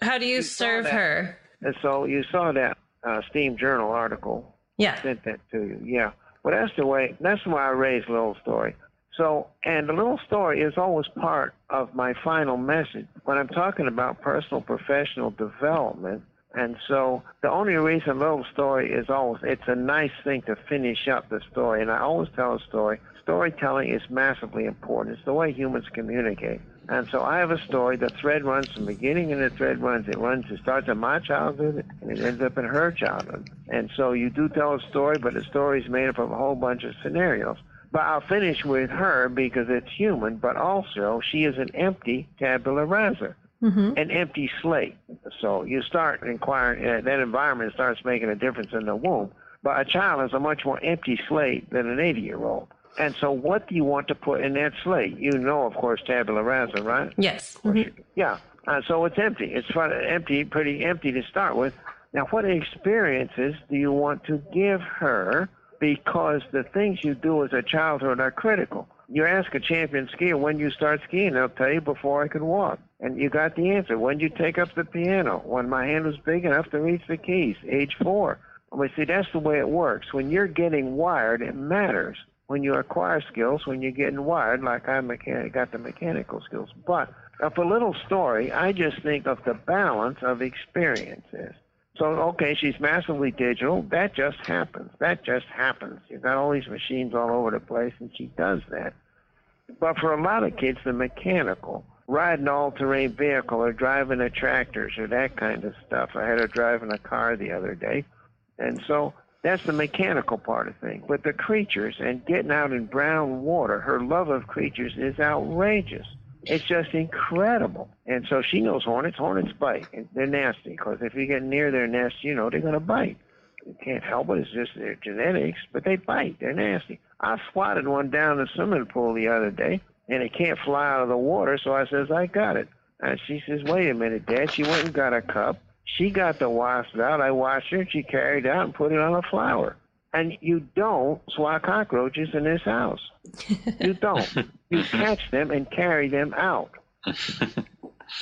How do you, saw serve that. her? And so you saw that uh, Steam Journal article Yeah. sent that to you. Yeah. Well, that's the way. That's why I raised little story. So, and the little story is always part of my final message when I'm talking about personal professional development. And so the only reason little story is always it's a nice thing to finish up the story. And I always tell a story. Storytelling is massively important. It's the way humans communicate. And so I have a story. The thread runs from beginning, and the thread runs. It runs. It starts in my childhood, and it ends up in her childhood. And so you do tell a story, but the story is made up of a whole bunch of scenarios. But I'll finish with her because it's human, but also she is an empty tabula rasa, mm-hmm. an empty slate. So you start inquiring, uh, that environment starts making a difference in the womb. But a child is a much more empty slate than an 80 year old. And so, what do you want to put in that slate? You know, of course, tabula rasa, right? Yes. Mm-hmm. Yeah. Uh, so it's empty. It's fun, empty, pretty empty to start with. Now, what experiences do you want to give her? Because the things you do as a childhood are critical. You ask a champion skier when you start skiing, they'll tell you before I could walk. And you got the answer. When you take up the piano? When my hand was big enough to reach the keys, age four. Well, see, that's the way it works. When you're getting wired, it matters when you acquire skills, when you're getting wired, like I mechanic, got the mechanical skills. But of a little story, I just think of the balance of experiences. So, okay, she's massively digital. That just happens. That just happens. You've got all these machines all over the place, and she does that. But for a lot of kids, the mechanical, riding an all-terrain vehicle or driving a tractors or that kind of stuff. I had her driving a car the other day. And so that's the mechanical part of things. But the creatures and getting out in brown water, her love of creatures is outrageous. It's just incredible. And so she knows hornets. Hornets bite. And they're nasty because if you get near their nest, you know they're going to bite. You can't help it. It's just their genetics, but they bite. They're nasty. I swatted one down in the swimming pool the other day, and it can't fly out of the water. So I says, I got it. And she says, wait a minute, Dad. She went and got a cup she got the wasp out. I washed her. And she carried it out and put it on a flower. And you don't swat cockroaches in this house. You don't. you (laughs) catch them and carry them out.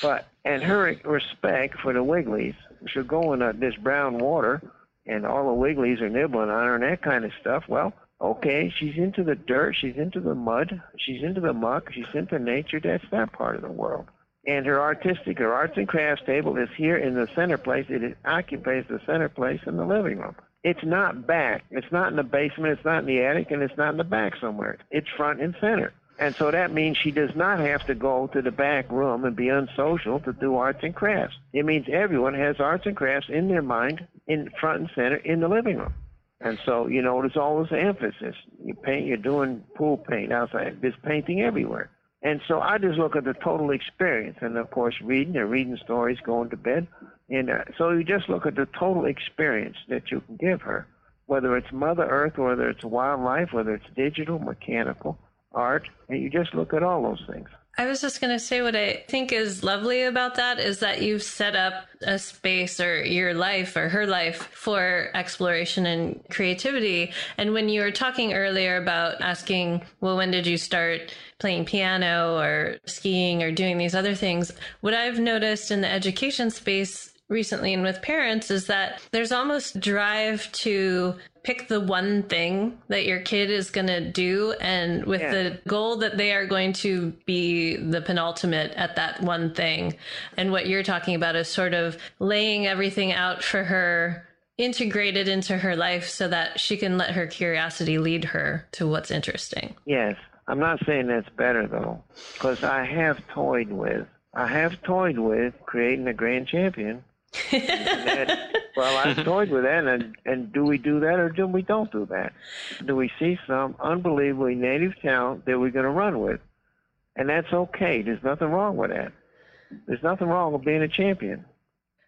But and her respect for the Wigglies, she'll go in a, this brown water, and all the Wigglies are nibbling on her and that kind of stuff. Well, okay, she's into the dirt, she's into the mud, she's into the muck, she's into nature. That's that part of the world and her artistic, her arts and crafts table is here in the center place. It occupies the center place in the living room. It's not back. It's not in the basement. It's not in the attic, and it's not in the back somewhere. It's front and center. And so that means she does not have to go to the back room and be unsocial to do arts and crafts. It means everyone has arts and crafts in their mind, in front and center, in the living room. And so, you know, there's always the emphasis. You paint, you're doing pool paint outside. There's painting everywhere. And so I just look at the total experience, and of course, reading and reading stories, going to bed, and uh, so you just look at the total experience that you can give her, whether it's Mother Earth, whether it's wildlife, whether it's digital, mechanical, art, and you just look at all those things. I was just going to say what I think is lovely about that is that you've set up a space or your life or her life for exploration and creativity. And when you were talking earlier about asking, well, when did you start playing piano or skiing or doing these other things? What I've noticed in the education space recently and with parents is that there's almost drive to pick the one thing that your kid is going to do and with yeah. the goal that they are going to be the penultimate at that one thing. And what you're talking about is sort of laying everything out for her integrated into her life so that she can let her curiosity lead her to what's interesting. Yes. I'm not saying that's better though because i have toyed with I have toyed with creating a grand champion (laughs) well, I've toyed with that, and and do we do that or do we don't do that? Do we see some unbelievably native talent that we're going to run with, and that's okay. There's nothing wrong with that. There's nothing wrong with being a champion.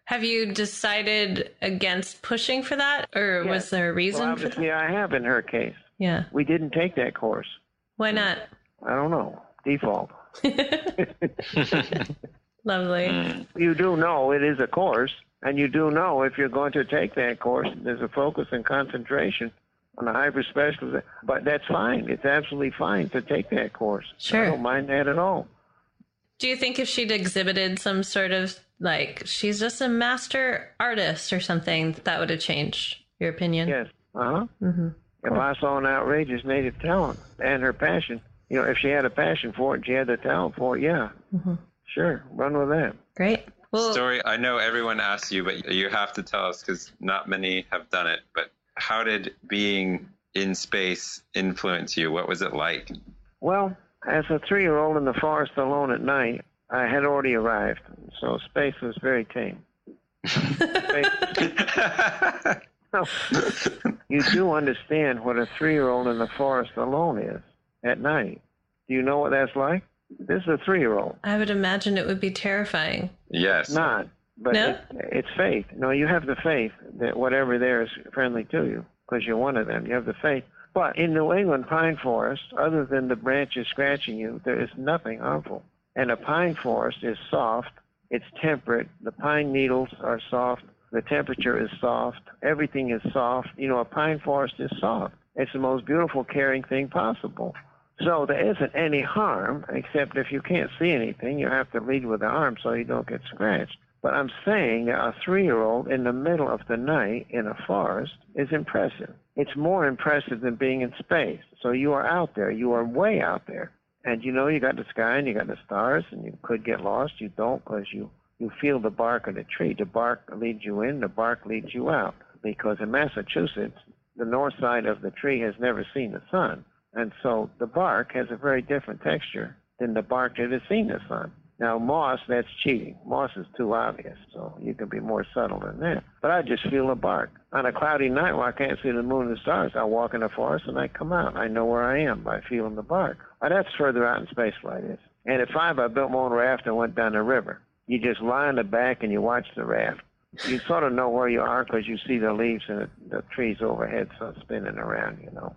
Have you decided against pushing for that, or yes. was there a reason? Well, obviously, I have in her case. Yeah. We didn't take that course. Why not? I don't know. Default. (laughs) (laughs) Lovely. You do know it is a course, and you do know if you're going to take that course, there's a focus and concentration on the hyper specialist. But that's fine. It's absolutely fine to take that course. Sure. I don't mind that at all. Do you think if she'd exhibited some sort of like she's just a master artist or something, that would have changed your opinion? Yes. Uh huh. Mm-hmm. If. I saw an outrageous native talent and her passion, you know, if she had a passion for it, she had the talent for it, yeah. Mm-hmm. Sure, run with that. Great. Well- story. I know everyone asks you, but you have to tell us because not many have done it. But how did being in space influence you? What was it like? Well, as a three-year-old in the forest alone at night, I had already arrived, so space was very tame. Space- (laughs) you do understand what a three-year-old in the forest alone is at night. Do you know what that's like? This is a three-year-old. I would imagine it would be terrifying. yes. Not, but No? it, it's faith. No, you have the faith that whatever there is friendly to you because you're one of them. You have the faith. But in New England pine forest, other than the branches scratching you, there is nothing harmful. And a pine forest is soft. It's temperate. The pine needles are soft. The temperature is soft. Everything is soft. You know, a pine forest is soft. It's the most beautiful, caring thing possible. So there isn't any harm, except if you can't see anything, you have to lead with the arm so you don't get scratched. But I'm saying a three-year-old in the middle of the night in a forest is impressive. It's more impressive than being in space. So you are out there. You are way out there. And you know you got the sky and you got the stars and you could get lost. You don't because you, you feel the bark of the tree. The bark leads you in, the bark leads you out. Because in Massachusetts, the north side of the tree has never seen the sun. And so the bark has a very different texture than the bark that has seen the sun. Now, moss, that's cheating. Moss is too obvious, so you can be more subtle than that. But I just feel the bark. On a cloudy night where I can't see the moon and stars, I walk in the forest and I come out. I know where I am by feeling the bark. Well, that's further out in space flight is. And at five, I built my own raft and went down the river. You just lie on the back and you watch the raft. You sort of know where you are because you see the leaves and the, the trees overhead so spinning around, you know.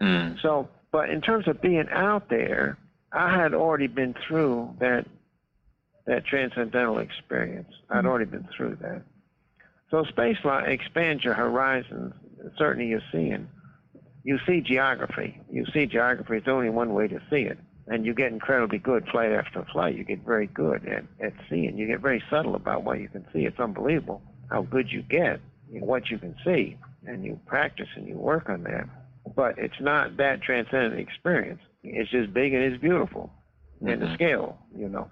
Mm. So, but in terms of being out there, I had already been through that that transcendental experience. I'd already been through that. So spaceflight expands your horizons. Certainly, you're seeing. You see geography. You see geography. It's only one way to see it, and you get incredibly good flight after flight. You get very good at at seeing. You get very subtle about what you can see. It's unbelievable how good you get in what you can see, and you practice and you work on that but it's not that transcendent experience. It's just big and it's beautiful, and the scale, you know.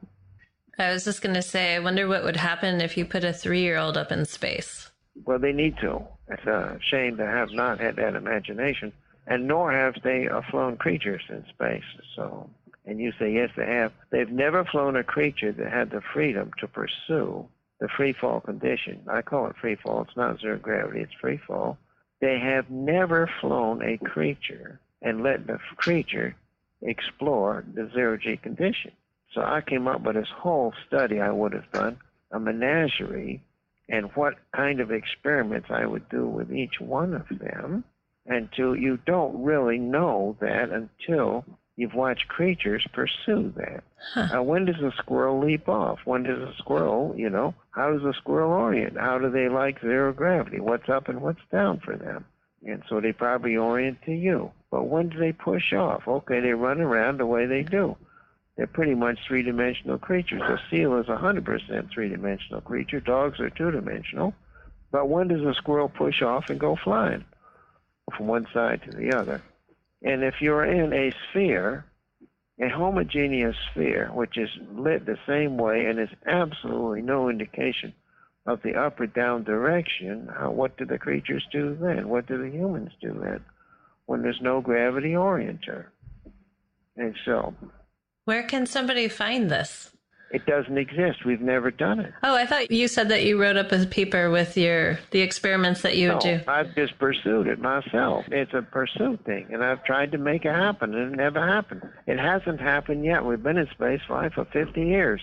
I was just going to say, I wonder what would happen if you put a three year old up in space. Well, they need to. It's a shame to have not had that imagination, and nor have they uh, flown creatures in space. So, and you say yes, they have. They've never flown a creature that had the freedom to pursue the free fall condition. I call it free fall. It's not zero gravity. It's free fall. They have never flown a creature and let the creature explore the zero G condition. So I came up with this whole study I would have done, a menagerie, and what kind of experiments I would do with each one of them until you don't really know that until you've watched creatures pursue that. Uh, when does a squirrel leap off? When does a squirrel, you know, how does a squirrel orient? How do they like zero gravity? What's up and what's down for them? And so they probably orient to you. But when do they push off? Okay, they run around the way they do. They're pretty much three dimensional creatures. A seal is a 100% three dimensional creature. Dogs are two dimensional. But when does a squirrel push off and go flying from one side to the other? And if you're in a sphere, a homogeneous sphere, which is lit the same way and is absolutely no indication of the up or down direction, how, what do the creatures do then? What do the humans do then? When there's no gravity orienter. And so Where can somebody find this? It doesn't exist. We've never done it. Oh, I thought you said that you wrote up a paper with your the experiments that you would No, do. I've just pursued it myself. It's a pursuit thing, and I've tried to make it happen, and it never happened. It hasn't happened yet. We've been in space flight for 50 years.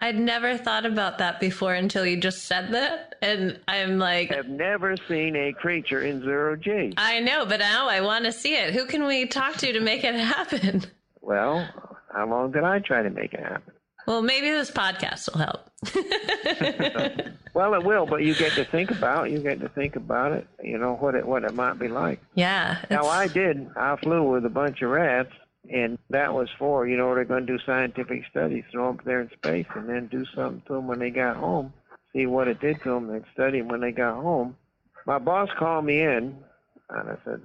I'd never thought about that before until you just said that, and I'm like, I've never seen a creature in zero G. I know, but now I want to see it. Who can we talk to to make it (laughs) happen? Well, how long did I try to make it happen? Well, maybe this podcast will help. (laughs) Well, it will, but you get to think about you get to think about it. You know what it what it might be like. yeah. Now I did. I flew with a bunch of rats, and that was for you know they're going to do scientific studies, throw them up there in space, and then do something to them when they got home, see what it did to them, and study 'em when they got home. My boss called me in, and I said,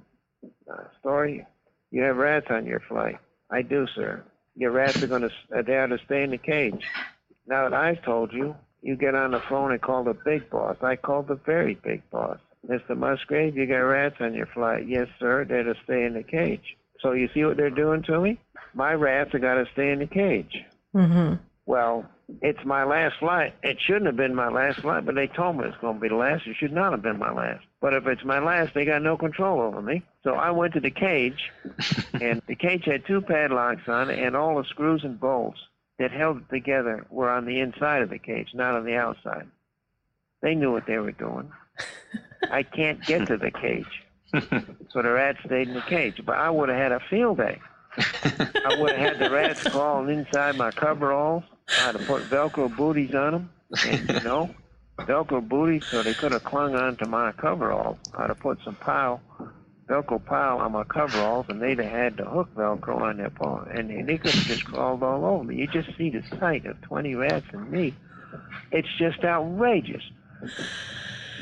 uh, "Story, you have rats on your flight." I do, sir. Your rats are going to they are to stay in the cage. Now that I've told you, you get on the phone and call the big boss. I called the very big boss. Mr. Musgrave, you got rats on your flight. Yes, sir. They're to stay in the cage. So you see what they're doing to me? My rats have got to stay in the cage. Mm-hmm. Well, it's my last flight. It shouldn't have been my last flight, but they told me it's going to be the last. It should not have been my last. But if it's my last, they got no control over me. So I went to the cage, (laughs) and the cage had two padlocks on it, and all the screws and bolts that held it together were on the inside of the cage, not on the outside. They knew what they were doing. (laughs) I can't get to the cage. (laughs) So the rats stayed in the cage. But I would have had a field day. I would have had the rats crawling inside my coveralls. I'd have put Velcro booties on them, and you know, Velcro booties so they could have clung onto my coveralls. I'd have put some pile, Velcro pile on my coveralls, and they'd have had the hook Velcro on their paw, and they, they could have just crawled all over me. You just see the sight of 20 rats and me. It's just outrageous.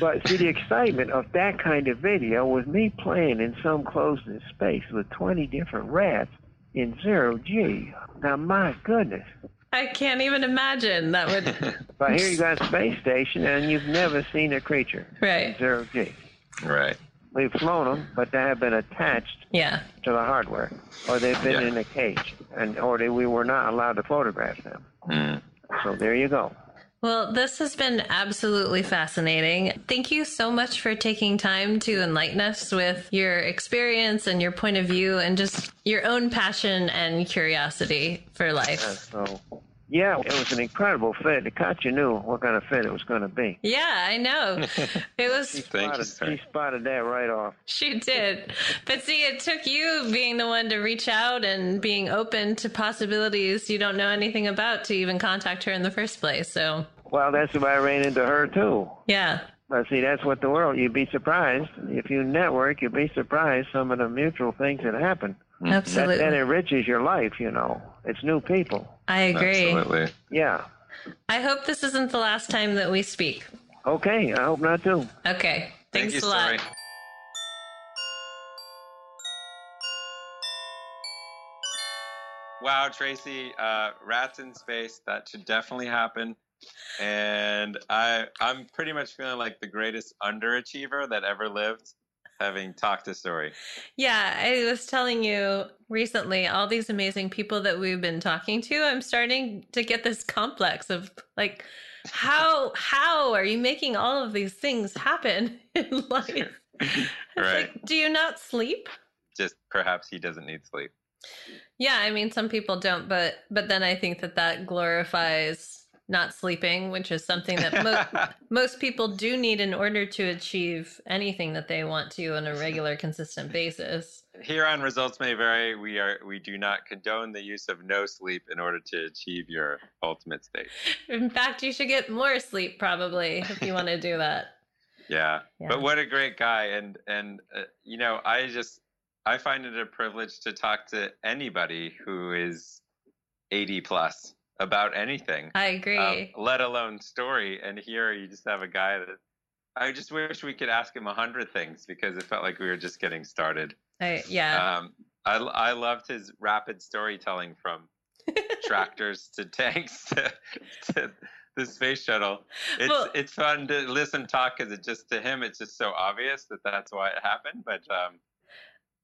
But see, the excitement of that kind of video was me playing in some closed space with 20 different rats in zero G. Now, my goodness. I can't even imagine that would. (laughs) But here you got a space station, and you've never seen a creature in right. zero G. right. We've flown them, but they have been attached Yeah. to the hardware, or they've been Yeah. in a cage, and or they, we were not allowed to photograph them. Mm. So there you go. Well, this has been absolutely fascinating. Thank you so much for taking time to enlighten us with your experience and your point of view and just your own passion and curiosity for life. so yeah, it was an incredible fit. The coach knew what kind of fit it was going to be. Yeah, I know. (laughs) It was, Thank you, Spotted- sir. She spotted that right off. she did. But see, it took you being the one to reach out and being open to possibilities you don't know anything about to even contact her in the first place. So, Well, that's why I ran into her too. yeah. But see, that's what the world. You'd be surprised if you network. You'd be surprised some of the mutual things that happen. Mm-hmm. That, Absolutely. that enriches your life. You know, it's new people. I agree. Absolutely. Yeah. I hope this isn't the last time that we speak. Okay. I hope not too. Okay. Thank Thanks you, a lot. Story. Wow, Tracy, uh, rats in space, that should definitely happen. And I, I'm pretty much feeling like the greatest underachiever that ever lived, having talked to Story. Yeah, I was telling you recently, all these amazing people that we've been talking to, I'm starting to get this complex of like, how how are you making all of these things happen (laughs) in life? (laughs) Right. like, do you not sleep? Just perhaps he doesn't need sleep. Yeah, I mean, some people don't, but but then I think that that glorifies not sleeping, which is something that mo- (laughs) most people do need in order to achieve anything that they want to on a regular, consistent basis. Here on Results May Vary, we are we do not condone the use of no sleep in order to achieve your ultimate state. In fact, you should get more sleep probably if you want to do that. (laughs) Yeah. Yeah. But what a great guy and and uh, you know, I just I find it a privilege to talk to anybody who is 80 plus about anything. I agree. um, let alone story and here you just have a guy that I just wish we could ask him a hundred things because it felt like we were just getting started. I, yeah. Um, I, I loved his rapid storytelling from (laughs) tractors to tanks (laughs) to, to the space shuttle. It's Well- it's fun to listen talk because it just to him it's just so obvious that that's why it happened. But um,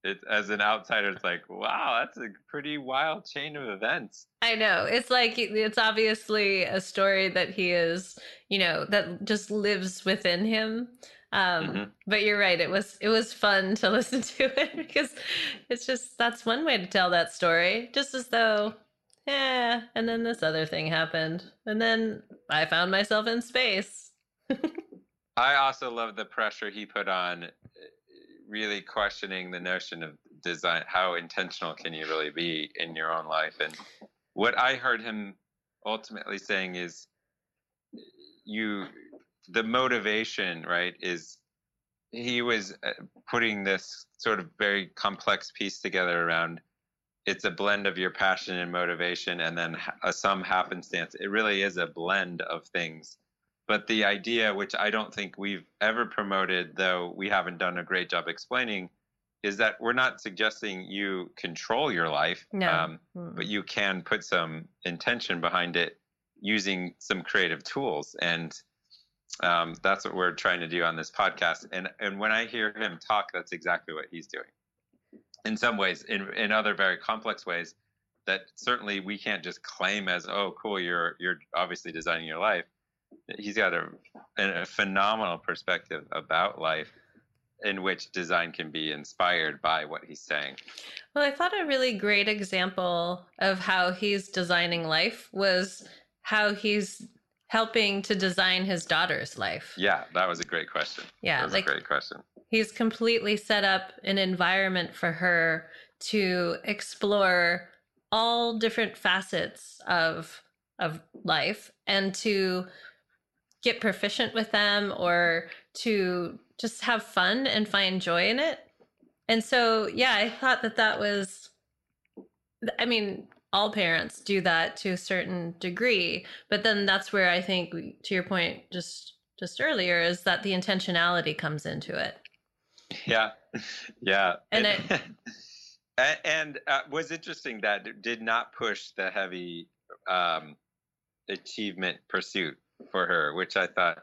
it as an outsider, it's like wow, that's a pretty wild chain of events. I know. It's like it's obviously a story that he is, you know, that just lives within him. Um, Mhm. But you're right. It was it was fun to (laughs) listen to it because it's just that's one way to tell that story. Just as though, yeah, and then this other thing happened, and then I found myself in space. (laughs) I also love the pressure he put on, really questioning the notion of design. How intentional can you really be in your own life? And what I heard him ultimately saying is, you, the motivation, right, is he was uh, putting this sort of very complex piece together around. It's a blend of your passion and motivation, and then uh, some happenstance. It really is a blend of things but the idea, which I don't think we've ever promoted, though we haven't done a great job explaining, is that we're not suggesting you control your life, No. um, Mm. but you can put some intention behind it using some creative tools and um, that's what we're trying to do on this podcast and and when i hear him talk that's exactly what he's doing in some ways in in other very complex ways that certainly we can't just claim as oh cool you're you're obviously designing your life he's got a, a phenomenal perspective about life in which design can be inspired by what he's saying. Well, I thought a really great example of how he's designing life was how he's helping to design his daughter's life. Yeah, that was a great question. Yeah, that was like, a great question. He's completely set up an environment for her to explore all different facets of of life and to get proficient with them or to just have fun and find joy in it. And so, yeah, I thought that that was, I mean, all parents do that to a certain degree, but then that's where I think, to your point, just just earlier, is that the intentionality comes into it. Yeah, (laughs) yeah, and it, (laughs) and uh, was interesting that did not push the heavy um, achievement pursuit for her, which I thought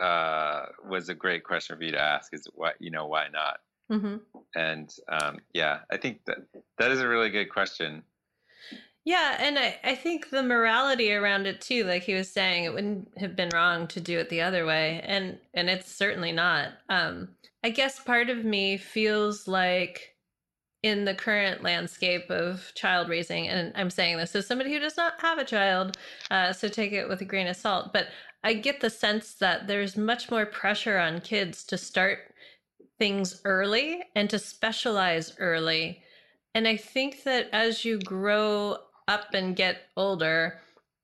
uh, was a great question for you to ask. Is why you know why not? Mm-hmm. And um, yeah, I think that that is a really good question. Yeah, and I, I think the morality around it too, like he was saying, it wouldn't have been wrong to do it the other way, and and it's certainly not. Um, I guess part of me feels like in the current landscape of child raising, and I'm saying this as somebody who does not have a child, uh, so take it with a grain of salt. But I get the sense that there's much more pressure on kids to start things early and to specialize early. And I think that as you grow up and get older,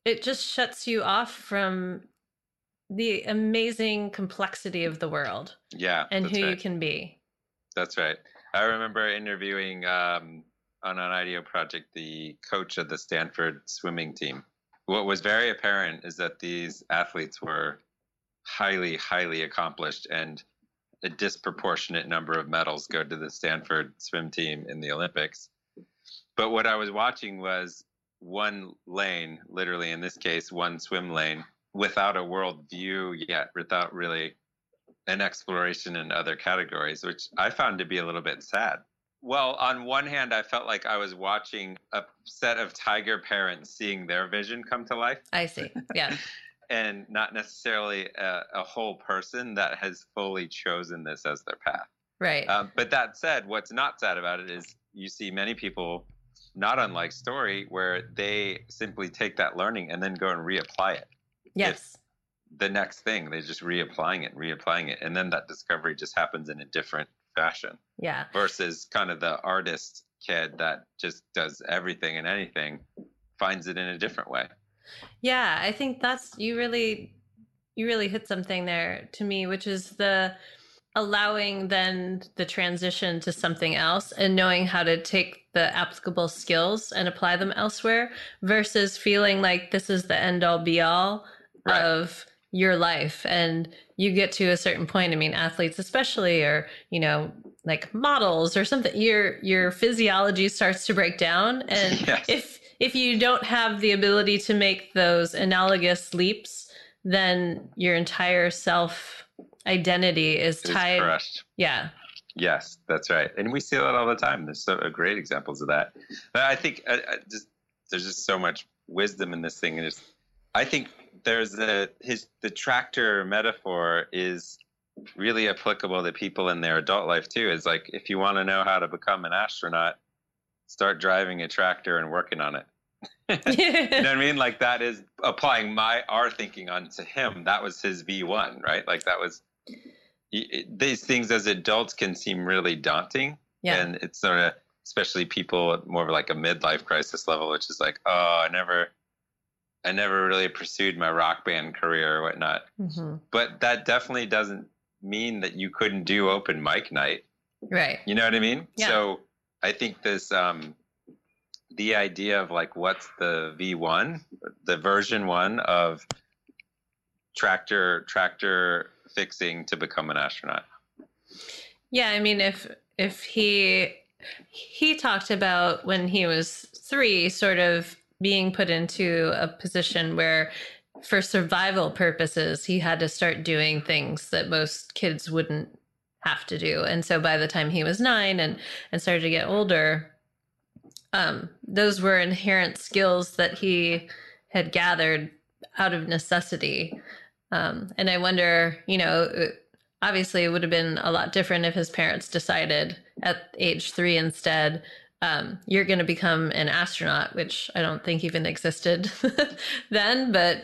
it just shuts you off from the amazing complexity of the world. Yeah. And who right. you can be. That's right. I remember interviewing um, on an IDEO project the coach of the Stanford swimming team. What was very apparent is that these athletes were highly, highly accomplished, and a disproportionate number of medals go to the Stanford swim team in the Olympics. But what I was watching was one lane, literally in this case, one swim lane, without a world view yet, without really an exploration in other categories, which I found to be a little bit sad. Well, on one hand, I felt like I was watching a set of tiger parents seeing their vision come to life. I see. Yeah. (laughs) and not necessarily a, a, whole person that has fully chosen this as their path. Right. Um, but that said, what's not sad about it is you see many people, not unlike Story, where they simply take that learning and then go and reapply it. Yes. If, the next thing. They're just reapplying it, reapplying it, and then that discovery just happens in a different fashion. Yeah. Versus kind of the artist kid that just does everything and anything, finds it in a different way. Yeah, I think that's you really you really hit something there to me, which is the allowing then the transition to something else and knowing how to take the applicable skills and apply them elsewhere versus feeling like this is the end all be all right. of your life and you get to a certain point i mean athletes especially or you know like models or something your your physiology starts to break down and (laughs) yes. if if you don't have the ability to make those analogous leaps then your entire self identity is tied crushed. yeah yes that's right and we see that all the time there's so uh, great examples of that but i think I, I just there's just so much wisdom in this thing and it's i think there's a his the tractor metaphor is really applicable to people in their adult life too. Is like if you want to know how to become an astronaut, start driving a tractor and working on it. (laughs) you know what I mean? Like that is applying my our thinking onto him. That was his V one, right? Like that was it, these things as adults can seem really daunting, yeah. and it's sort of especially people more of like a midlife crisis level, which is like, oh, I never I never really pursued my rock band career or whatnot. Mm-hmm. But that definitely doesn't mean that you couldn't do open mic night. Right. You know what I mean? Yeah. So I think this um the idea of like what's the V1, the version 1 of tractor tractor fixing to become an astronaut. Yeah, I mean if if he he talked about when he was 3 sort of being put into a position where for survival purposes he had to start doing things that most kids wouldn't have to do. And so by the time he was 9 and and started to get older um those were inherent skills that he had gathered out of necessity. Um and i wonder you know obviously it would have been a lot different if his parents decided at age 3 instead um, you're going to become an astronaut, which I don't think even existed (laughs) then, but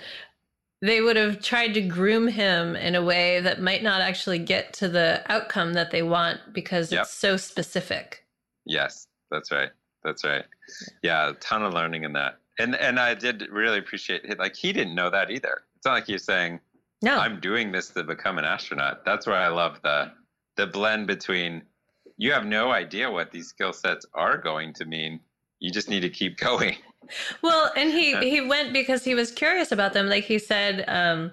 they would have tried to groom him in a way that might not actually get to the outcome that they want because yep. it's so specific. Yes, that's right. That's right. Yeah, a ton of learning in that. And and I did really appreciate it. Like he didn't know that either. It's not like he's saying, "No, I'm doing this to become an astronaut." That's where I love the the blend between you have no idea what these skill sets are going to mean. You just need to keep going. Well, and he (laughs) he went because he was curious about them. Like he said, um,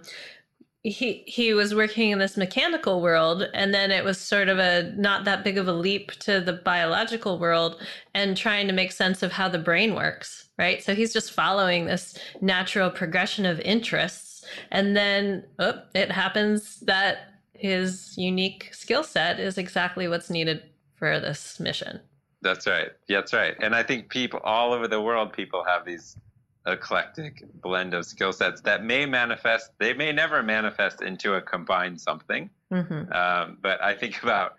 he he was working in this mechanical world, and then it was sort of a not that big of a leap to the biological world, and trying to make sense of how the brain works. Right. So he's just following this natural progression of interests, and then oh, it happens that his unique skill set is exactly what's needed for this mission. That's right. That's right. And I think people all over the world, people have these eclectic blend of skill sets that may manifest. They may never manifest into a combined something. Mm-hmm. Um, but I think about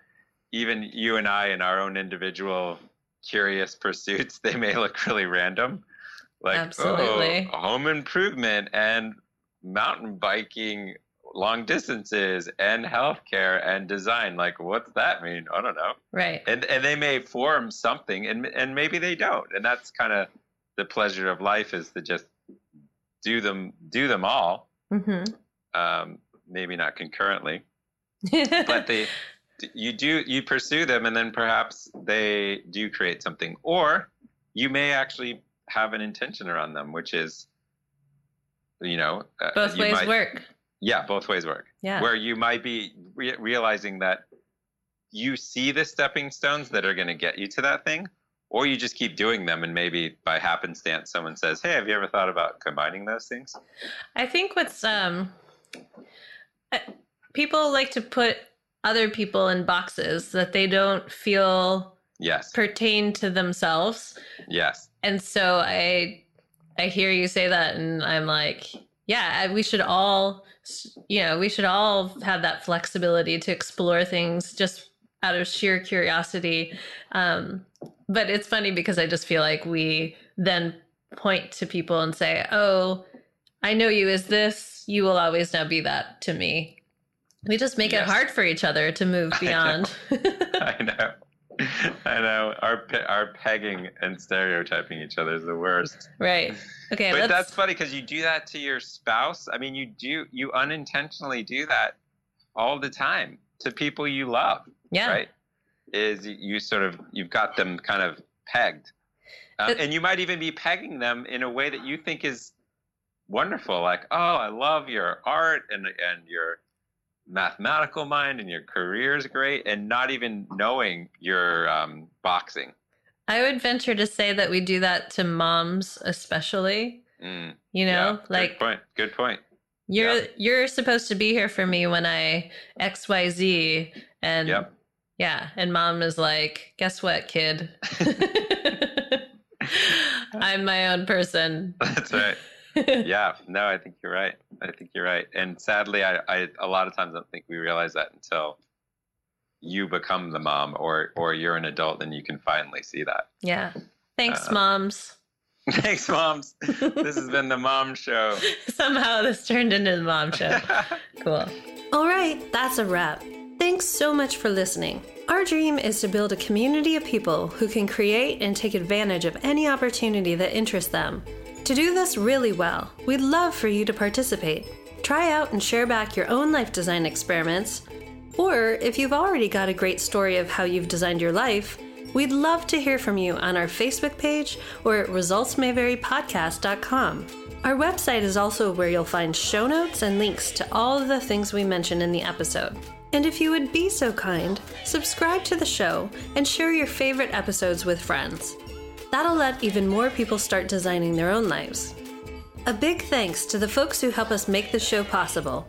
even you and I in our own individual curious pursuits. They may look really random, like Absolutely. oh, home improvement and mountain biking long distances and healthcare and design. Like, what's that mean? I don't know. Right. And and they may form something, and and maybe they don't. And that's kind of the pleasure of life is to just do them do them all. Mm-hmm. Um, maybe not concurrently, (laughs) but they you do you pursue them, and then perhaps they do create something, or you may actually have an intention around them, which is you know uh, both ways might, work yeah, both ways work. Yeah. Where you might be re- realizing that you see the stepping stones that are going to get you to that thing, or you just keep doing them and maybe by happenstance someone says, "Hey, have you ever thought about combining those things?" I think what's um people like to put other people in boxes that they don't feel yes pertain to themselves. Yes. And so I I hear you say that and I'm like, yeah, we should all you know, we should all have that flexibility to explore things just out of sheer curiosity. Um, but it's funny because I just feel like we then point to people and say, "Oh, I know you as this. You will always now be that to me." We just make yes. it hard for each other to move beyond. (laughs) I know. (laughs) I know our our pegging and stereotyping each other is the worst. Right. Okay. But that's funny because you do that to your spouse. I mean, you do you unintentionally do that all the time to people you love. Yeah. Right. Is you sort of you've got them kind of pegged, uh, and you might even be pegging them in a way that you think is wonderful. Like, oh, I love your art and and your mathematical mind and your career is great and not even knowing your um, boxing. I would venture to say that we do that to moms, especially. Mm, you know, yeah, like good point. Good point. You're yeah. you're supposed to be here for me when I X Y Z, and yep. yeah, and mom is like, guess what, kid? (laughs) (laughs) I'm my own person. That's right. (laughs) yeah, no, I think you're right. I think you're right. And sadly, I, I a lot of times I don't think we realize that until you become the mom or or you're an adult and you can finally see that. Yeah. Thanks, uh, moms. (laughs) Thanks, moms. this has been the mom show. (laughs) Somehow this turned into the mom show. cool. All right, that's a wrap. Thanks so much for listening. Our dream is to build a community of people who can create and take advantage of any opportunity that interests them. To do this really well, we'd love for you to participate. Try out and share back your own life design experiments. Or if you've already got a great story of how you've designed your life, we'd love to hear from you on our Facebook page or at resultsmayvarypodcast.com. Our website is also where you'll find show notes and links to all of the things we mentioned in the episode. And if you would be so kind, subscribe to the show and share your favorite episodes with friends. That'll let even more people start designing their own lives. A big thanks to the folks who help us make this show possible.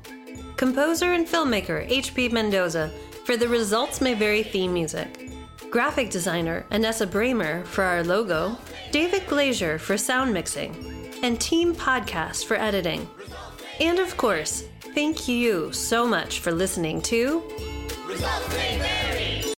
Composer and filmmaker H.P. Mendoza for the Results May Vary theme music. Graphic designer Anessa Bramer for our logo. David Glazier for sound mixing. And Team Podcast for editing. And of course, thank you so much for listening to Results may vary.